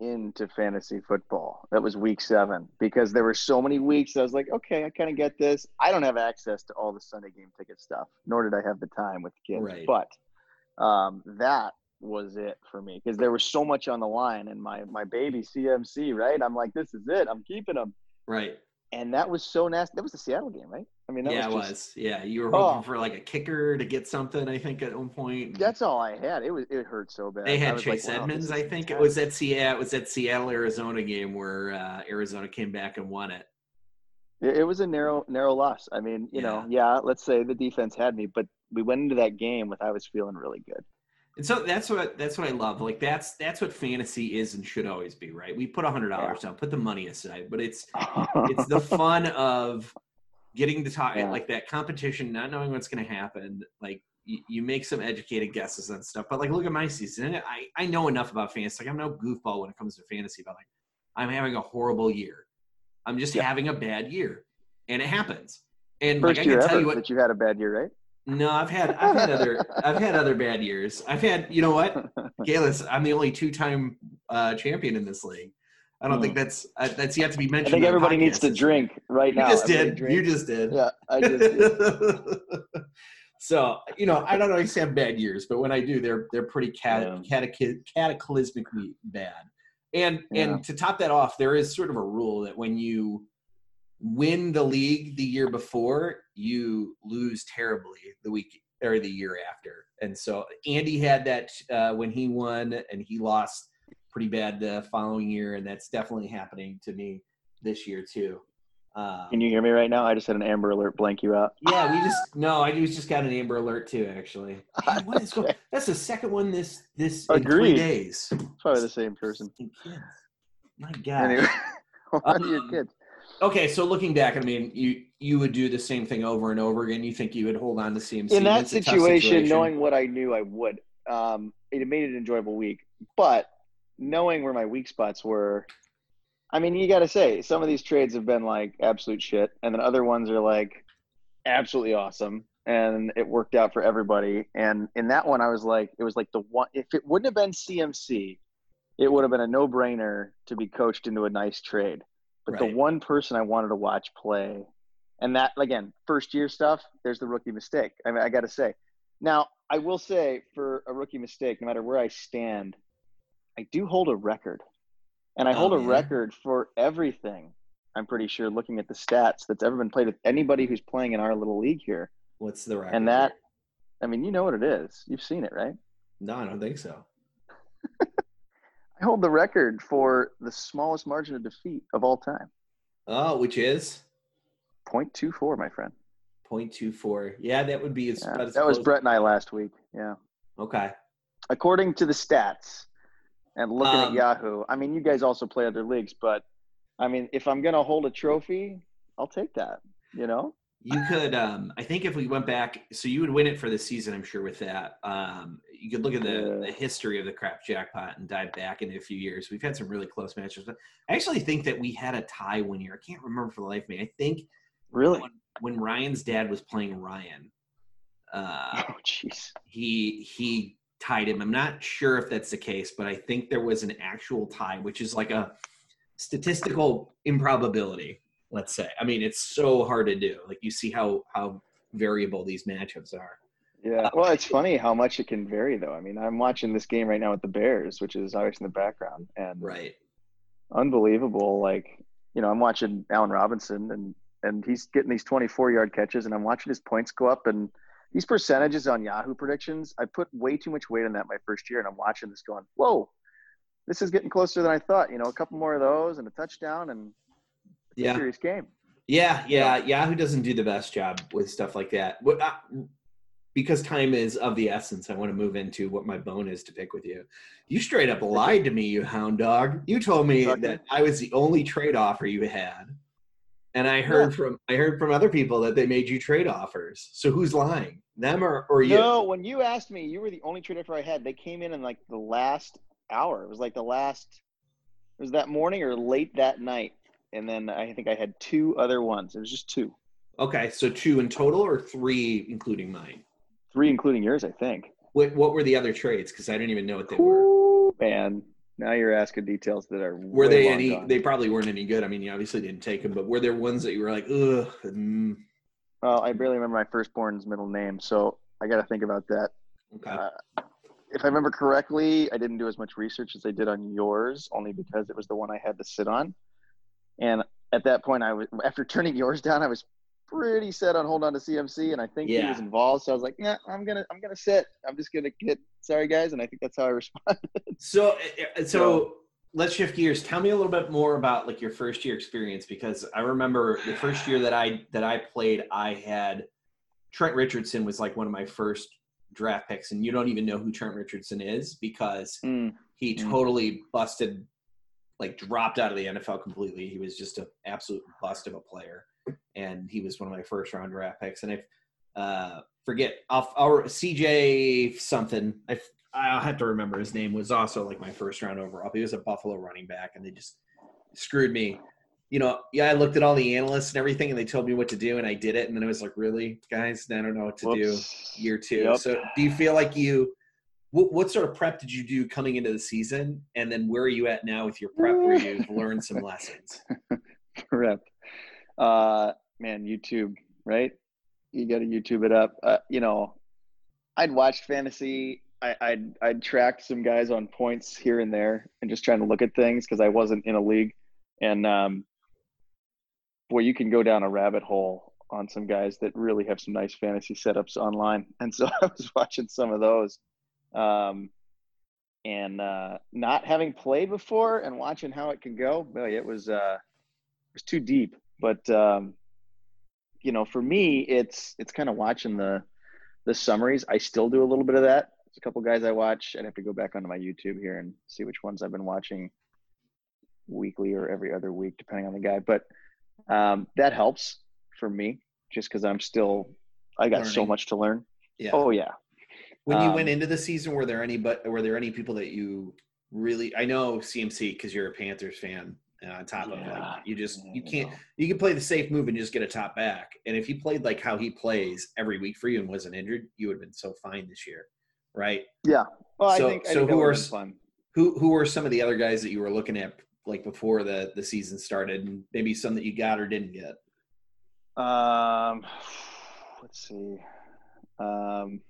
into fantasy football. That was week seven because there were so many weeks. I was like, okay, I kind of get this. I don't have access to all the Sunday game ticket stuff, nor did I have the time with kids. Right. But um, that was it for me because there was so much on the line, and my my baby CMC, right? I'm like, this is it. I'm keeping him, right and that was so nasty. That was the Seattle game, right? I mean, that yeah was it just, was yeah you were hoping Oh. for like a kicker to get something i think at one point That's all I had. It was it hurt so bad. they had chase like, edmonds this i think it was that seattle it was that seattle arizona game where uh, arizona came back and won it It, it was a narrow narrow loss. I mean, you know, yeah, let's say the defense had me, but we went into that game with I was feeling really good. and so that's what that's what i love like that's that's what fantasy is and should always be right we put a hundred dollars down put the money aside but it's it's the fun of getting to talk Yeah. like that competition, not knowing what's going to happen. Like you, you make some educated guesses and stuff. But like, look at my season. I I know enough about fantasy. Like I'm no goofball when it comes to fantasy. But like, I'm having a horrible year. I'm just Yeah. having a bad year, and it happens. And First like I can tell you what. that you had a bad year, right? No, I've had I've had other I've had other bad years. I've had you know what, Galis, I'm the only two time uh, champion in this league. I don't Hmm. think that's uh, that's yet to be mentioned. I think everybody needs to drink right You now. You just Everybody did. You just did. yeah, I just did. so you know, I don't always have bad years, but when I do, they're they're pretty cat- Yeah. catacly- cataclysmically bad. And Yeah. and to top that off, there is sort of a rule that when you win the league the year before, you lose terribly the week or the year after. And so Andy had that uh, when he won, and he lost pretty bad the following year, and that's definitely happening to me this year too. Um, Can you hear me right now? I just had an Amber Alert blank you out. Yeah, we just no, I just got an Amber Alert too. Actually, Man, what is going? That's the second one this this in three days. It's probably the same person. My God. Anyway, um, your kids. Okay, so looking back, I mean, you you would do the same thing over and over again. You think you would hold on to CMC in that situation, situation, knowing what I knew, I would. Um, it made it an enjoyable week, but knowing where my weak spots were, I mean, you got to say some of these trades have been like absolute shit, and then other ones are like absolutely awesome, and it worked out for everybody. And in that one, I was like, it was like the one. If it wouldn't have been CMC, it would have been a no brainer to be coached into a nice trade. But right. the one person I wanted to watch play, and that again, first year stuff, there's the rookie mistake. I mean, I got to say. Now, I will say for a rookie mistake, no matter where I stand, I do hold a record. And I oh, hold a record for everything. I'm pretty sure looking at the stats that's ever been played with anybody who's playing in our little league here. What's the record? And that, I mean, you know what it is. You've seen it, right? No, I don't think so. I hold the record for the smallest margin of defeat of all time. Oh, which is 0.24, my friend. 0.24. Yeah, that would be as, yeah, that was Bret and I last week. Yeah. Okay. According to the stats and looking um, at Yahoo, I mean, you guys also play other leagues, but I mean, if I'm going to hold a trophy, I'll take that, you know? You could, um, I think if we went back, so you would win it for the season, I'm sure, with that. Um, you could look at the, the history of the crap jackpot and dive back into a few years. We've had some really close matches, but I actually think that we had a tie one year. I can't remember for the life of me. I think really when, when Ryan's dad was playing Ryan, uh, oh jeez, he he tied him. I'm not sure if that's the case, but I think there was an actual tie, which is like a statistical improbability let's say. I mean, it's so hard to do. Like you see how how variable these matchups are. Yeah. Well, it's funny how much it can vary though. I mean, I'm watching this game right now with the Bears, which is always in the background and Right. Unbelievable like, you know, I'm watching Allen Robinson and and he's getting these 24 yard catches and I'm watching his points go up and these percentages on Yahoo predictions, I put way too much weight on that my first year and I'm watching this going, "Whoa. This is getting closer than I thought, you know, a couple more of those and a touchdown and yeah. serious game. Yeah, yeah, Yahoo doesn't do the best job with stuff like that. Uh, because time is of the essence, I want to move into what my bone is to pick with you. You straight up lied to me, you hound dog. You told me that I was the only trade offer you had, and I heard yeah. from I heard from other people that they made you trade offers. So who's lying, them or or you? No, when you asked me, you were the only trade offer I had. They came in in like the last hour. It was like the last. It was that morning or late that night and then I think I had two other ones. It was just two. Okay, so two in total, or three including mine? Three including yours, I think. What What were the other trades? Because I didn't even know what they Ooh, were. Man, now you're asking details that are. Were they any? Gone. They probably weren't any good. I mean, you obviously didn't take them, but were there ones that you were like, ugh? Mm. Well, I barely remember my firstborn's middle name, so I got to think about that. Okay. Uh, if I remember correctly, I didn't do as much research as I did on yours, only because it was the one I had to sit on. And at that point, I was after turning yours down, I was pretty set on hold on to CMC, and I think yeah. he was involved. So I was like, yeah, I'm gonna I'm gonna sit. I'm just gonna get sorry guys, and I think that's how I responded. So eh, eh, so. so let's shift gears. Tell me a little bit more about like your first year experience because I remember the first year that I that I played, I had Trent Richardson was like one of my first draft picks, and you don't even know who Trent Richardson is because mm. he mm. totally busted like dropped out of the NFL completely. He was just an absolute bust of a player, and he was one of my first round draft picks. And I uh, forget, I'll, I'll, CJ something. I I'll have to remember his name was also like my first round overall. He was a Buffalo running back, and they just screwed me. You know, yeah, I looked at all the analysts and everything, and they told me what to do, and I did it. And then it was like, really, guys, I don't know what to Whoops. do year two. Yep. So, do you feel like you what, what sort of prep did you do coming into the season, and then where are you at now with your prep where you've learned some lessons? prep, uh, man, YouTube, right? You got to YouTube it up. Uh, you know, I'd watched fantasy. I, I'd I'd tracked some guys on points here and there, and just trying to look at things because I wasn't in a league, and um, boy, you can go down a rabbit hole on some guys that really have some nice fantasy setups online. And so I was watching some of those. Um, and uh, not having played before and watching how it can go, boy, it was uh, it was too deep. But um, you know, for me, it's it's kind of watching the the summaries. I still do a little bit of that. There's a couple guys I watch. I'd have to go back onto my YouTube here and see which ones I've been watching weekly or every other week, depending on the guy. But um, that helps for me just because I'm still I got so much to learn. Yeah. Oh yeah, When you Um, went into the season, were there any but were there any people that you really? I know CMC because you're a Panthers fan. And on top of Yeah. like you just you can't you can play the safe move and just get a top back. And if he played like how he plays every week for you and wasn't injured, you would have been so fine this year, right? yeah. Well, I So- think I so think who are fun? Who who were some of the other guys that you were looking at like before the the season started, and maybe some that you got or didn't get? Um, let's see. Um,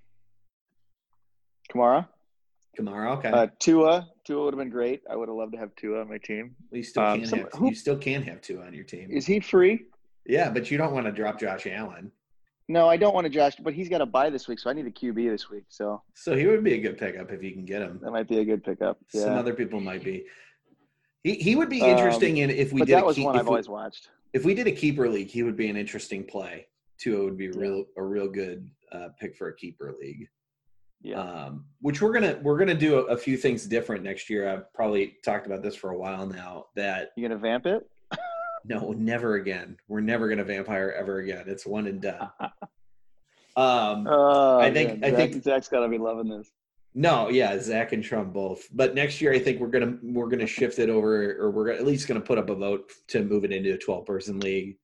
Kamara, Kamara, okay. uh, Tua. Tua would have been great. I would have loved to have Tua on my team. you still um, can some- have who- you still can have Tua on your team. Is he free? yeah, but you don't want to drop Josh Allen. No, I don't want to Josh, but he's got to bye this week, so I need a QB this week. So So he would be a good pickup if you can get him. that might be a good pickup. Yeah. Some other people might be. He he would be Um, interesting in if we but did that a was keep, one if, I've we, always watched. if we did a keeper league, he would be an interesting play. Tua would be real a real good uh, pick for a keeper league. Yeah. Um, which we're gonna we're gonna do a, a few things different next year. I've probably talked about this for a while now. That you gonna vamp it? No, never again. We're never gonna vampire ever again. It's one and done. Um, Oh, I think- man. I Zach, think- Zach's got to be loving this. No, yeah, Zach and Trump both. But next year, I think we're gonna we're gonna shift it over, or we're at least gonna put up a vote to move it into a twelve person league.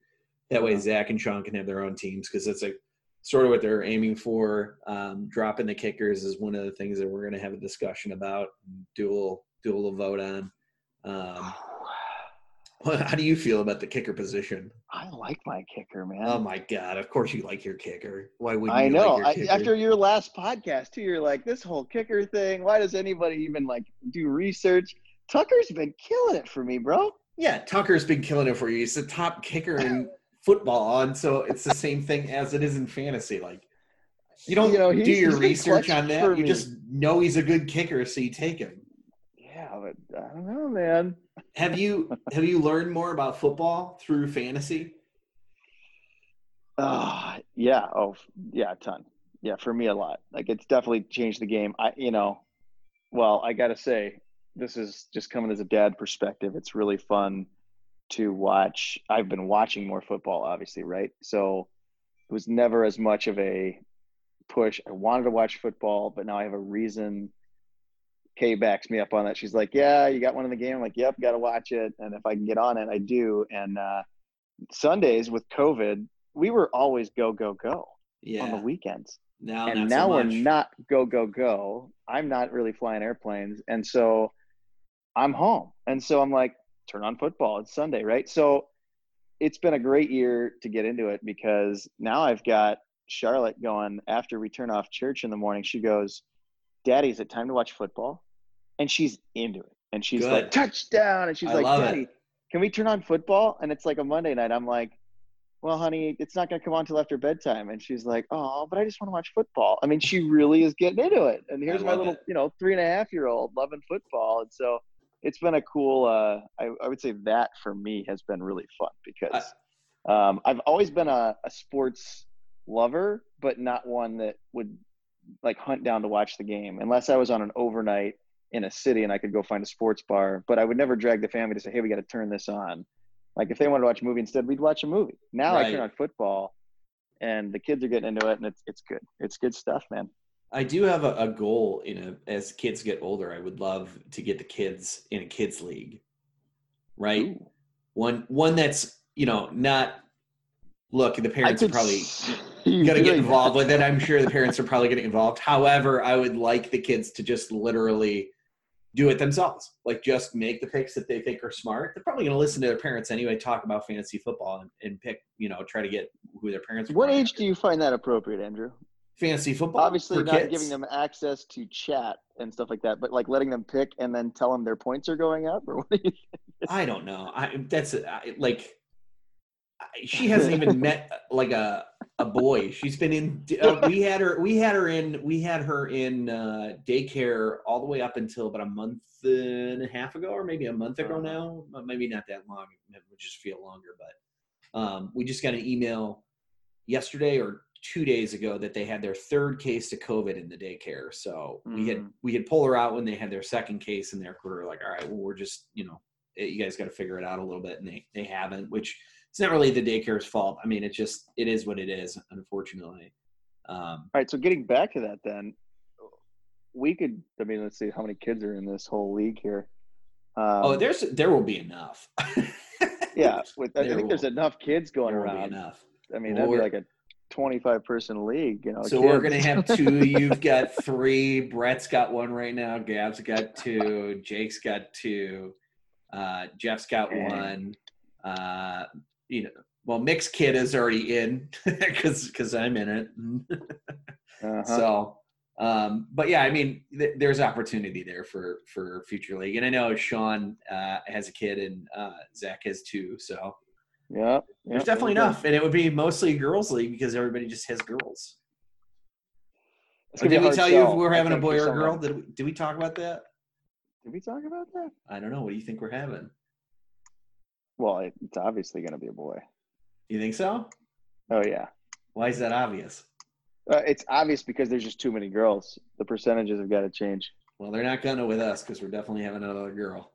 That way, Uh-huh. Zach and Sean can have their own teams because that's like sort of what they're aiming for. Um, dropping the kickers is one of the things that we're gonna have a discussion about, do a little do a little vote on. Um, how do you feel about the kicker position? I like my kicker, man. Oh my god! Of course you like your kicker. Why wouldn't I know. Like your I, after your last podcast, too, you're like, this whole kicker thing. Why does anybody even like do research? Tucker's been killing it for me, bro. Yeah, Tucker's been killing it for you. He's the top kicker in football, and so it's the same thing as it is in fantasy. Like you don't You know, do your research on that. You me. just know he's a good kicker, so you take him. Yeah, but I don't know, man. Have you have you learned more about football through fantasy? Ah, yeah. Oh, yeah, a ton. Yeah, for me, a lot. Like it's definitely changed the game. I, you know, well, I gotta say, this is just coming as a dad perspective. It's really fun to watch. I've been watching more football, obviously, right? So it was never as much of a push. I wanted to watch football, but now I have a reason. Kay backs me up on that. She's like, "Yeah, you got one in the game." I'm like, "Yep, got to watch it." And if I can get on it, I do. And uh, Sundays with COVID, we were always go go go Yeah. on the weekends, now, and now so we're not go go go. I'm not really flying airplanes, and so I'm home, and so I'm like, turn on football. It's Sunday, right? So it's been a great year to get into it because now I've got Charlotte going after we turn off church in the morning. She goes, "Daddy, is it time to watch football?" And she's into it, and she's Good. like, "Touchdown!" And she's I like, love it. "Daddy, can we turn on football?" And it's like a Monday night. I'm like, well, honey, it's not going to come on till after bedtime. And she's like, oh, but I just want to watch football. I mean, she really is getting into it. And here's my little, it. you know, three and a half year old loving football. And so it's been a cool, uh, I, I would say that for me has been really fun because um, I've always been a, a sports lover, but not one that would like hunt down to watch the game unless I was on an overnight in a city and I could go find a sports bar. But I would never drag the family to say, hey, we got to turn this on. Like if they wanted to watch a movie instead, we'd watch a movie. Now I Right. turn on football, and the kids are getting into it, and it's it's good. It's good stuff, man. I do have a, a goal in a as kids get older. I would love to get the kids in a kids league, right? Ooh. One one that's you know not. Look, the parents are probably going to get involved with it. I'm sure the parents are probably getting involved. However, I would like the kids to just literally do it themselves. Like just make the picks that they think are smart. They're probably going to listen to their parents anyway, talk about fantasy football and, and pick, you know, try to get who their parents are. What age after. do you find that appropriate, Andrew? fantasy football? Obviously, not kids? giving them access to chat and stuff like that, but like letting them pick and then tell them their points are going up, or what do you? Think? I don't know. I that's I, like she hasn't even met like a a boy. She's been in. Uh, we had her. We had her in. We had her in uh, daycare all the way up until about a month and a half ago, or maybe a month ago now. Maybe not that long. It would just feel longer. But um, we just got an email yesterday or two days ago that they had their third case of COVID in the daycare. So mm. we had we had pulled her out when they had their second case, and they were like, "All right, well, we're just you know, you guys got to figure it out a little bit," and they they haven't, which it's not really the daycare's fault. I mean, it just it is what it is, unfortunately. Um, All right, so getting back to that, then we could. I mean, let's see how many kids are in this whole league here. Oh, um, oh, there's there will be enough. yeah, with, I think will, there's enough kids going around. enough. I mean, that'd be like a 25 person league, you know. So kids. we're gonna have two. You've got three. Bret's got one right now. Gab's got two. Jake's got two. Uh, Jeff's got one. Uh, you know, well, mixed kid is already in because because I'm in it. uh-huh. So, um, but yeah, I mean, th- there's opportunity there for for future league, and I know Sean uh, has a kid and uh, Zach has two, so yeah, there's definitely enough, and it would be mostly girls league because everybody just has girls. Did we tell you if we're having a boy or a girl? Did we, did we talk about that? Did we talk about that? I don't know. What do you think we're having? Well, it's obviously going to be a boy. You think so? Oh yeah. Why is that obvious? Uh, it's obvious because there's just too many girls. The percentages have got to change. Well, they're not gonna with us because we're definitely having another girl.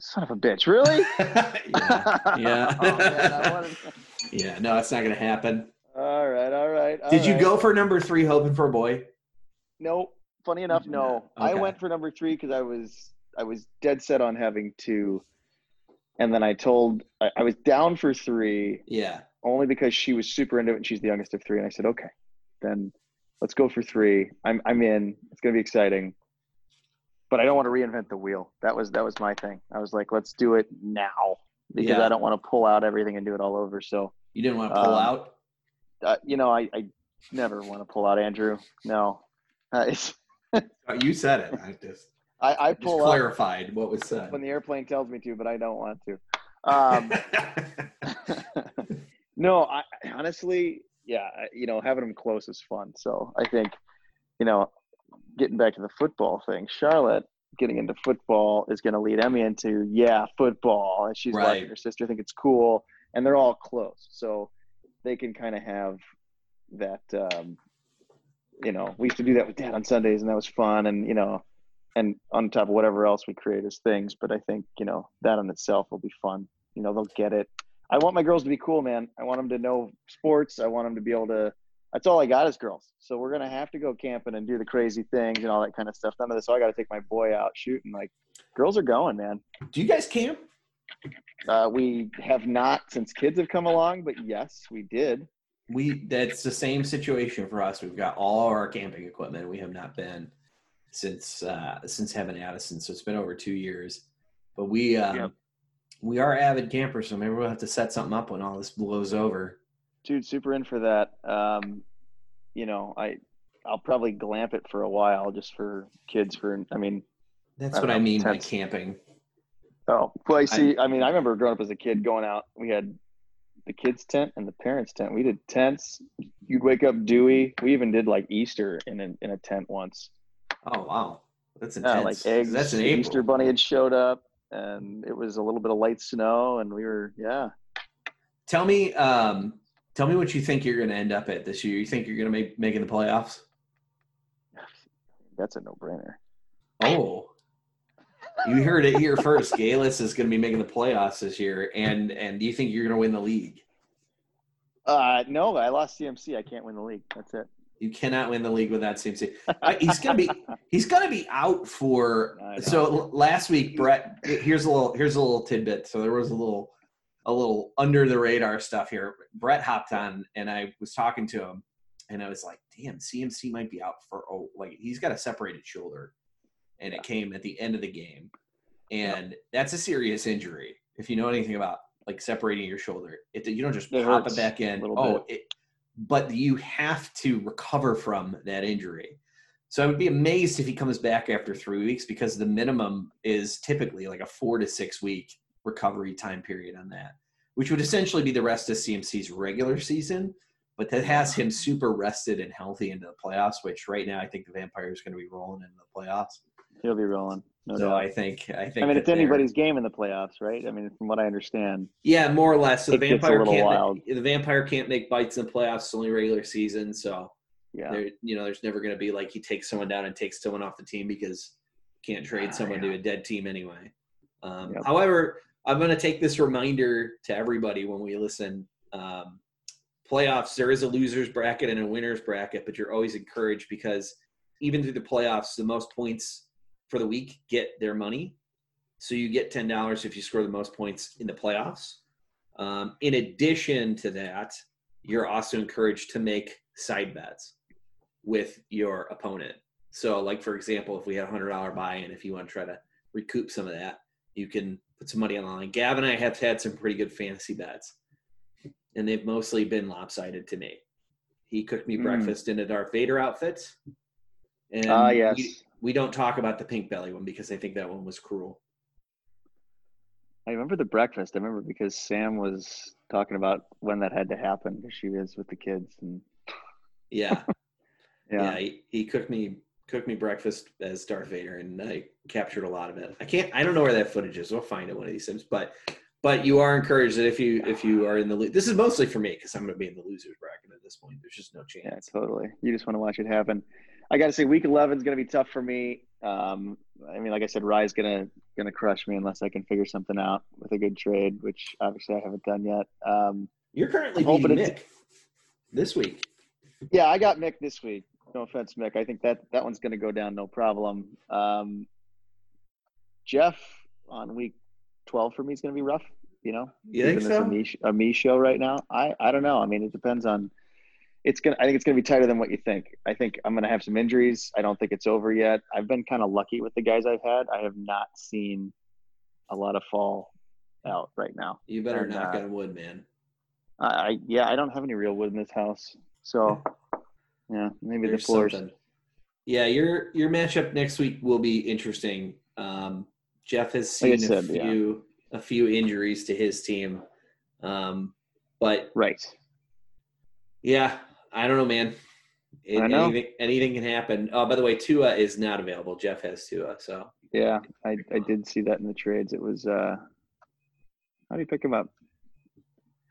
Son of a bitch! Really? yeah. Yeah. oh, man, wanted... yeah. No, it's not gonna happen. All right. All right. All Did right. you go for number three, hoping for a boy? No. Funny enough, no. Okay. I went for number three because I was I was dead set on having two and then I told I, I, was down for three. Yeah. Only because she was super into it and she's the youngest of three. And I said, okay, then let's go for three. I'm I'm in. It's gonna be exciting. But I don't want to reinvent the wheel. That was that was my thing. I was like, let's do it now because yeah. I don't want to pull out everything and do it all over. So you didn't want to pull um, out. Uh, you know, I, I never want to pull out Andrew. No, uh, you said it. I just I, I pull Just clarified what was said when the airplane tells me to, but I don't want to. Um, no, I honestly, yeah, you know, having them close is fun. So I think, you know, getting back to the football thing, Charlotte getting into football is going to lead Emmy into yeah, football, and she's right. watching her sister think it's cool, and they're all close, so they can kind of have that. Um, you know, we used to do that with Dad on Sundays, and that was fun, and you know and on top of whatever else we create as things. But I think you know that in itself will be fun. You know, they'll get it. I want my girls to be cool, man. I want them to know sports. I want them to be able to. That's all I got is girls. So we're gonna have to go camping and do the crazy things and all that kind of stuff. None of this. So I got to take my boy out shooting. Like, girls are going, man. Do you guys camp? Uh, we have not since kids have come along, but yes, we did. We that's the same situation for us. We've got all our camping equipment. We have not been since uh, since having Addison. So it's been over two years. But we um, yep. we are avid campers, so maybe we'll have to set something up when all this blows over. Dude, super in for that. Um, you know, I I'll probably glamp it for a while just for kids. For I mean, that's I what know, I mean by camping. Oh, well, I see. I, I mean, I remember growing up as a kid going out. We had the kids' tent and the parents' tent. We did tents. You'd wake up dewy. We even did like Easter in a, in a tent once. Oh wow, that's intense. Yeah, like eggs. That's an April. Easter bunny had showed up, and it was a little bit of light snow, and we were yeah. Tell me, um, tell me what you think you're going to end up at this year. You think you're going to make making the playoffs? That's a no brainer. Oh, you heard it here first. Galis is going to be making the playoffs this year, and and do you think you're going to win the league? Uh, no, I lost CMC. I can't win the league. That's it. You cannot win the league without CMC. he's gonna be he's gonna be out for. So last week, Bret. Here's a little here's a little tidbit. So there was a little a little under the radar stuff here. Bret hopped on, and I was talking to him, and I was like, "Damn, CMC might be out for oh, like he's got a separated shoulder, and it came at the end of the game, and that's a serious injury. If you know anything about like separating your shoulder, it you don't just it pop it back in. Oh, it, but you have to recover from that injury. So I would be amazed if he comes back after three weeks because the minimum is typically like a four to six week recovery time period on that. which would essentially be the rest of CMC's regular season. But that has him super rested and healthy into the playoffs, which right now I think the Vampire is going to be rolling into the playoffs. He'll be rolling. No so doubt. I think I think I mean, it's anybody's game in the playoffs, right? I mean, from what I understand. Yeah, more or less. So the It gets a vampire can't wild. the vampire can't make bites in the playoffs. It's only regular season, so Yeah. there you know there's never going to be like he takes someone down and takes someone off the team because you can't trade Ah, someone yeah. to a dead team anyway. Um, Yep. However, I'm going to take this reminder to everybody when we listen. Um, playoffs, there is a losers bracket and a winners bracket, but you're always encouraged because even through the playoffs, the most points for the week get their money. So you get ten dollars if you score the most points in the playoffs. Um, in addition to that, you're also encouraged to make side bets with your opponent. So, like for example, if we had a hundred dollar buy-in, if you want to try to recoup some of that, you can put some money on the line. Gavin and I have had some pretty good fantasy bets, and they've mostly been lopsided to me. He cooked me Mm. breakfast in a Darth Vader outfit, and Ah, yes. we, we don't talk about the pink belly one because I think that one was cruel. I remember the breakfast. I remember because Sam was talking about when that had to happen because she was with the kids and Yeah, yeah. yeah. he, he cooked me cooked me breakfast as Darth Vader, and I captured a lot of it. I can't. I don't know where that footage is. We'll find it one of these times. But but you are encouraged that if you if you are in the lo- this is mostly for me because I'm going to be in the losers bracket at this point. There's just no chance. Yeah, totally. You just want to watch it happen. I got to say, week 11 is going to be tough for me. Um, I mean, like I said, Rye's gonna gonna crush me unless I can figure something out with a good trade, which obviously I haven't done yet. Um, You're currently beating Mick this week. yeah, I got Mick this week. No offense, Mick. I think that that one's going to go down no problem. Um, Jeff on week 12 for me is going to be rough. You know, You think so? A me, a me show right now. I I don't know. I mean, it depends on. It's gonna. I think it's gonna be tighter than what you think. I think I'm gonna have some injuries. I don't think it's over yet. I've been kind of lucky with the guys I've had. I have not seen a lot of fall out right now. You better And, knock uh, on wood, man. I, I yeah. I don't have any real wood in this house, so yeah. Maybe There's the floors. something. Yeah, your your matchup next week will be interesting. Um, Jeff has Like seen said, a yeah. few a few injuries to his team, um, but Right. yeah, I don't know, man. It- I know. Anything, anything can happen. Oh, by the way, Tua is not available. Jeff has Tua, so Yeah. I I did see that in the trades. It was. uh How do you pick him up?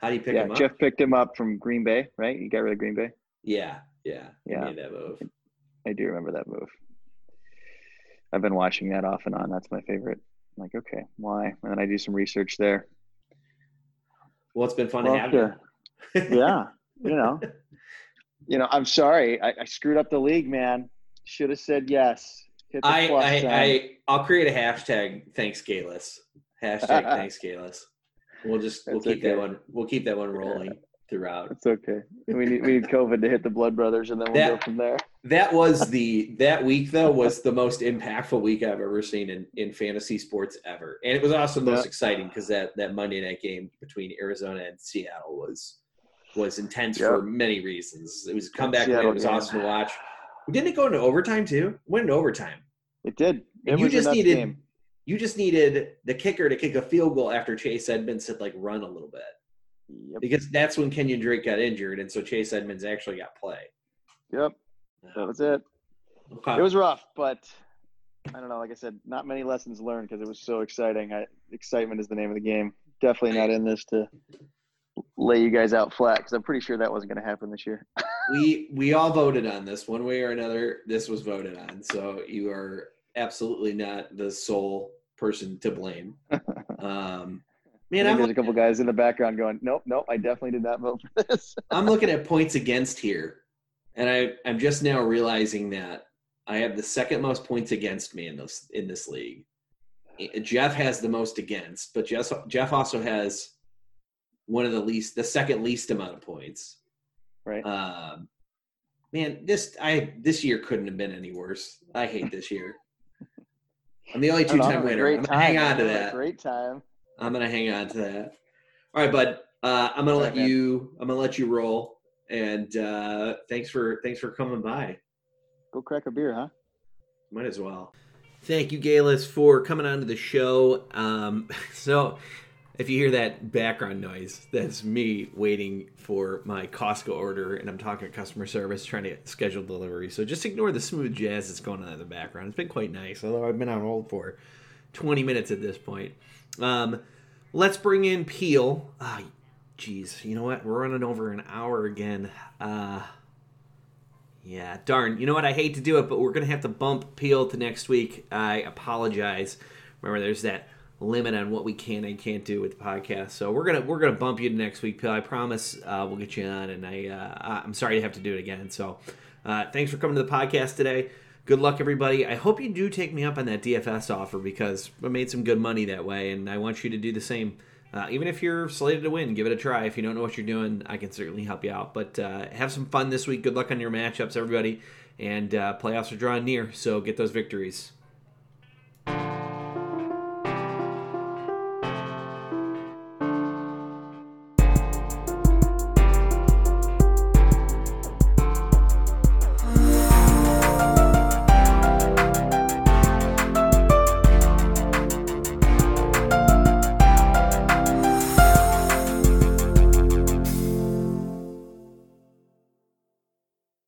how do you pick yeah, him up? Jeff picked him up from Green Bay, right? You got rid of Green Bay. Yeah, yeah, Yeah. made that move. I do remember that move. I've been watching that off and on. That's my favorite. I'm like, okay, why? And then I do some research there. Well, it's been fun Well, to have sure. you. Yeah, you know, you know. I'm sorry, I, I screwed up the league, man. Should have said yes. I, I, I, I'll create a hashtag. Thanks, Galis. Hashtag thanks, Galis. We'll just we'll That's keep that one. We'll keep that one rolling throughout. It's okay. We need we need COVID to hit the Blood Brothers, and then we'll That- go from there. That was the that week though was the most impactful week I've ever seen in, in fantasy sports ever, and it was also the most Yeah. exciting because that that Monday night game between Arizona and Seattle was was intense Yep. for many reasons. It was a comeback. win. It was game. awesome to watch. Didn't it go into overtime too? Went into overtime. It did. It you just needed game. you just needed the kicker to kick a field goal after Chase Edmonds had like run a little bit Yep. because that's when Kenyon Drake got injured, and so Chase Edmonds actually got play. Yep. That was it. Okay. It was rough, but I don't know. Like I said, not many lessons learned because it was so exciting. I, excitement is the name of the game. Definitely not in this to lay you guys out flat because I'm pretty sure that wasn't going to happen this year. we we all voted on this one way or another. This was voted on, so you are absolutely not the sole person to blame. Um, man, there's a couple guys in the background going, "Nope, nope, I definitely did not vote for this." I'm looking at points against here, and I I'm just now realizing that I have the second most points against me in this in this league. Jeff has the most against, but Jeff Jeff also has one of the least, the second least amount of points. right? Um, man, this I this year couldn't have been any worse. I hate this year. I'm the only I don't know, two-time winner. I'm gonna hang on to that. Great time. I'm gonna hang on to that. All right, bud. Uh, I'm gonna All let man. you. I'm gonna let you roll. And uh, thanks for thanks for coming by. Go crack a beer, huh? Might as well. Thank you, Galis, for coming on to the show. Um, so if you hear that background noise, that's me waiting for my Costco order, and I'm talking to customer service trying to schedule delivery. So just ignore the smooth jazz that's going on in the background. It's been quite nice, although I've been on hold for 20 minutes at this point. Um, let's bring in Peel. Ah, oh, jeez, you know what? We're running over an hour again. Uh, yeah, darn. You know what? I hate to do it, but we're gonna have to bump Peel to next week. I apologize. Remember, there's that limit on what we can and can't do with the podcast. So we're gonna we're gonna bump you to next week. I promise uh, we'll get you on. And I uh, I'm sorry to have to do it again. So uh, thanks for coming to the podcast today. Good luck, everybody. I hope you do take me up on that DFS offer because I made some good money that way, and I want you to do the same. Uh, even if you're slated to win, give it a try. If you don't know what you're doing, I can certainly help you out. But uh, have some fun this week. Good luck on your matchups, everybody. And uh, playoffs are drawing near, so get those victories.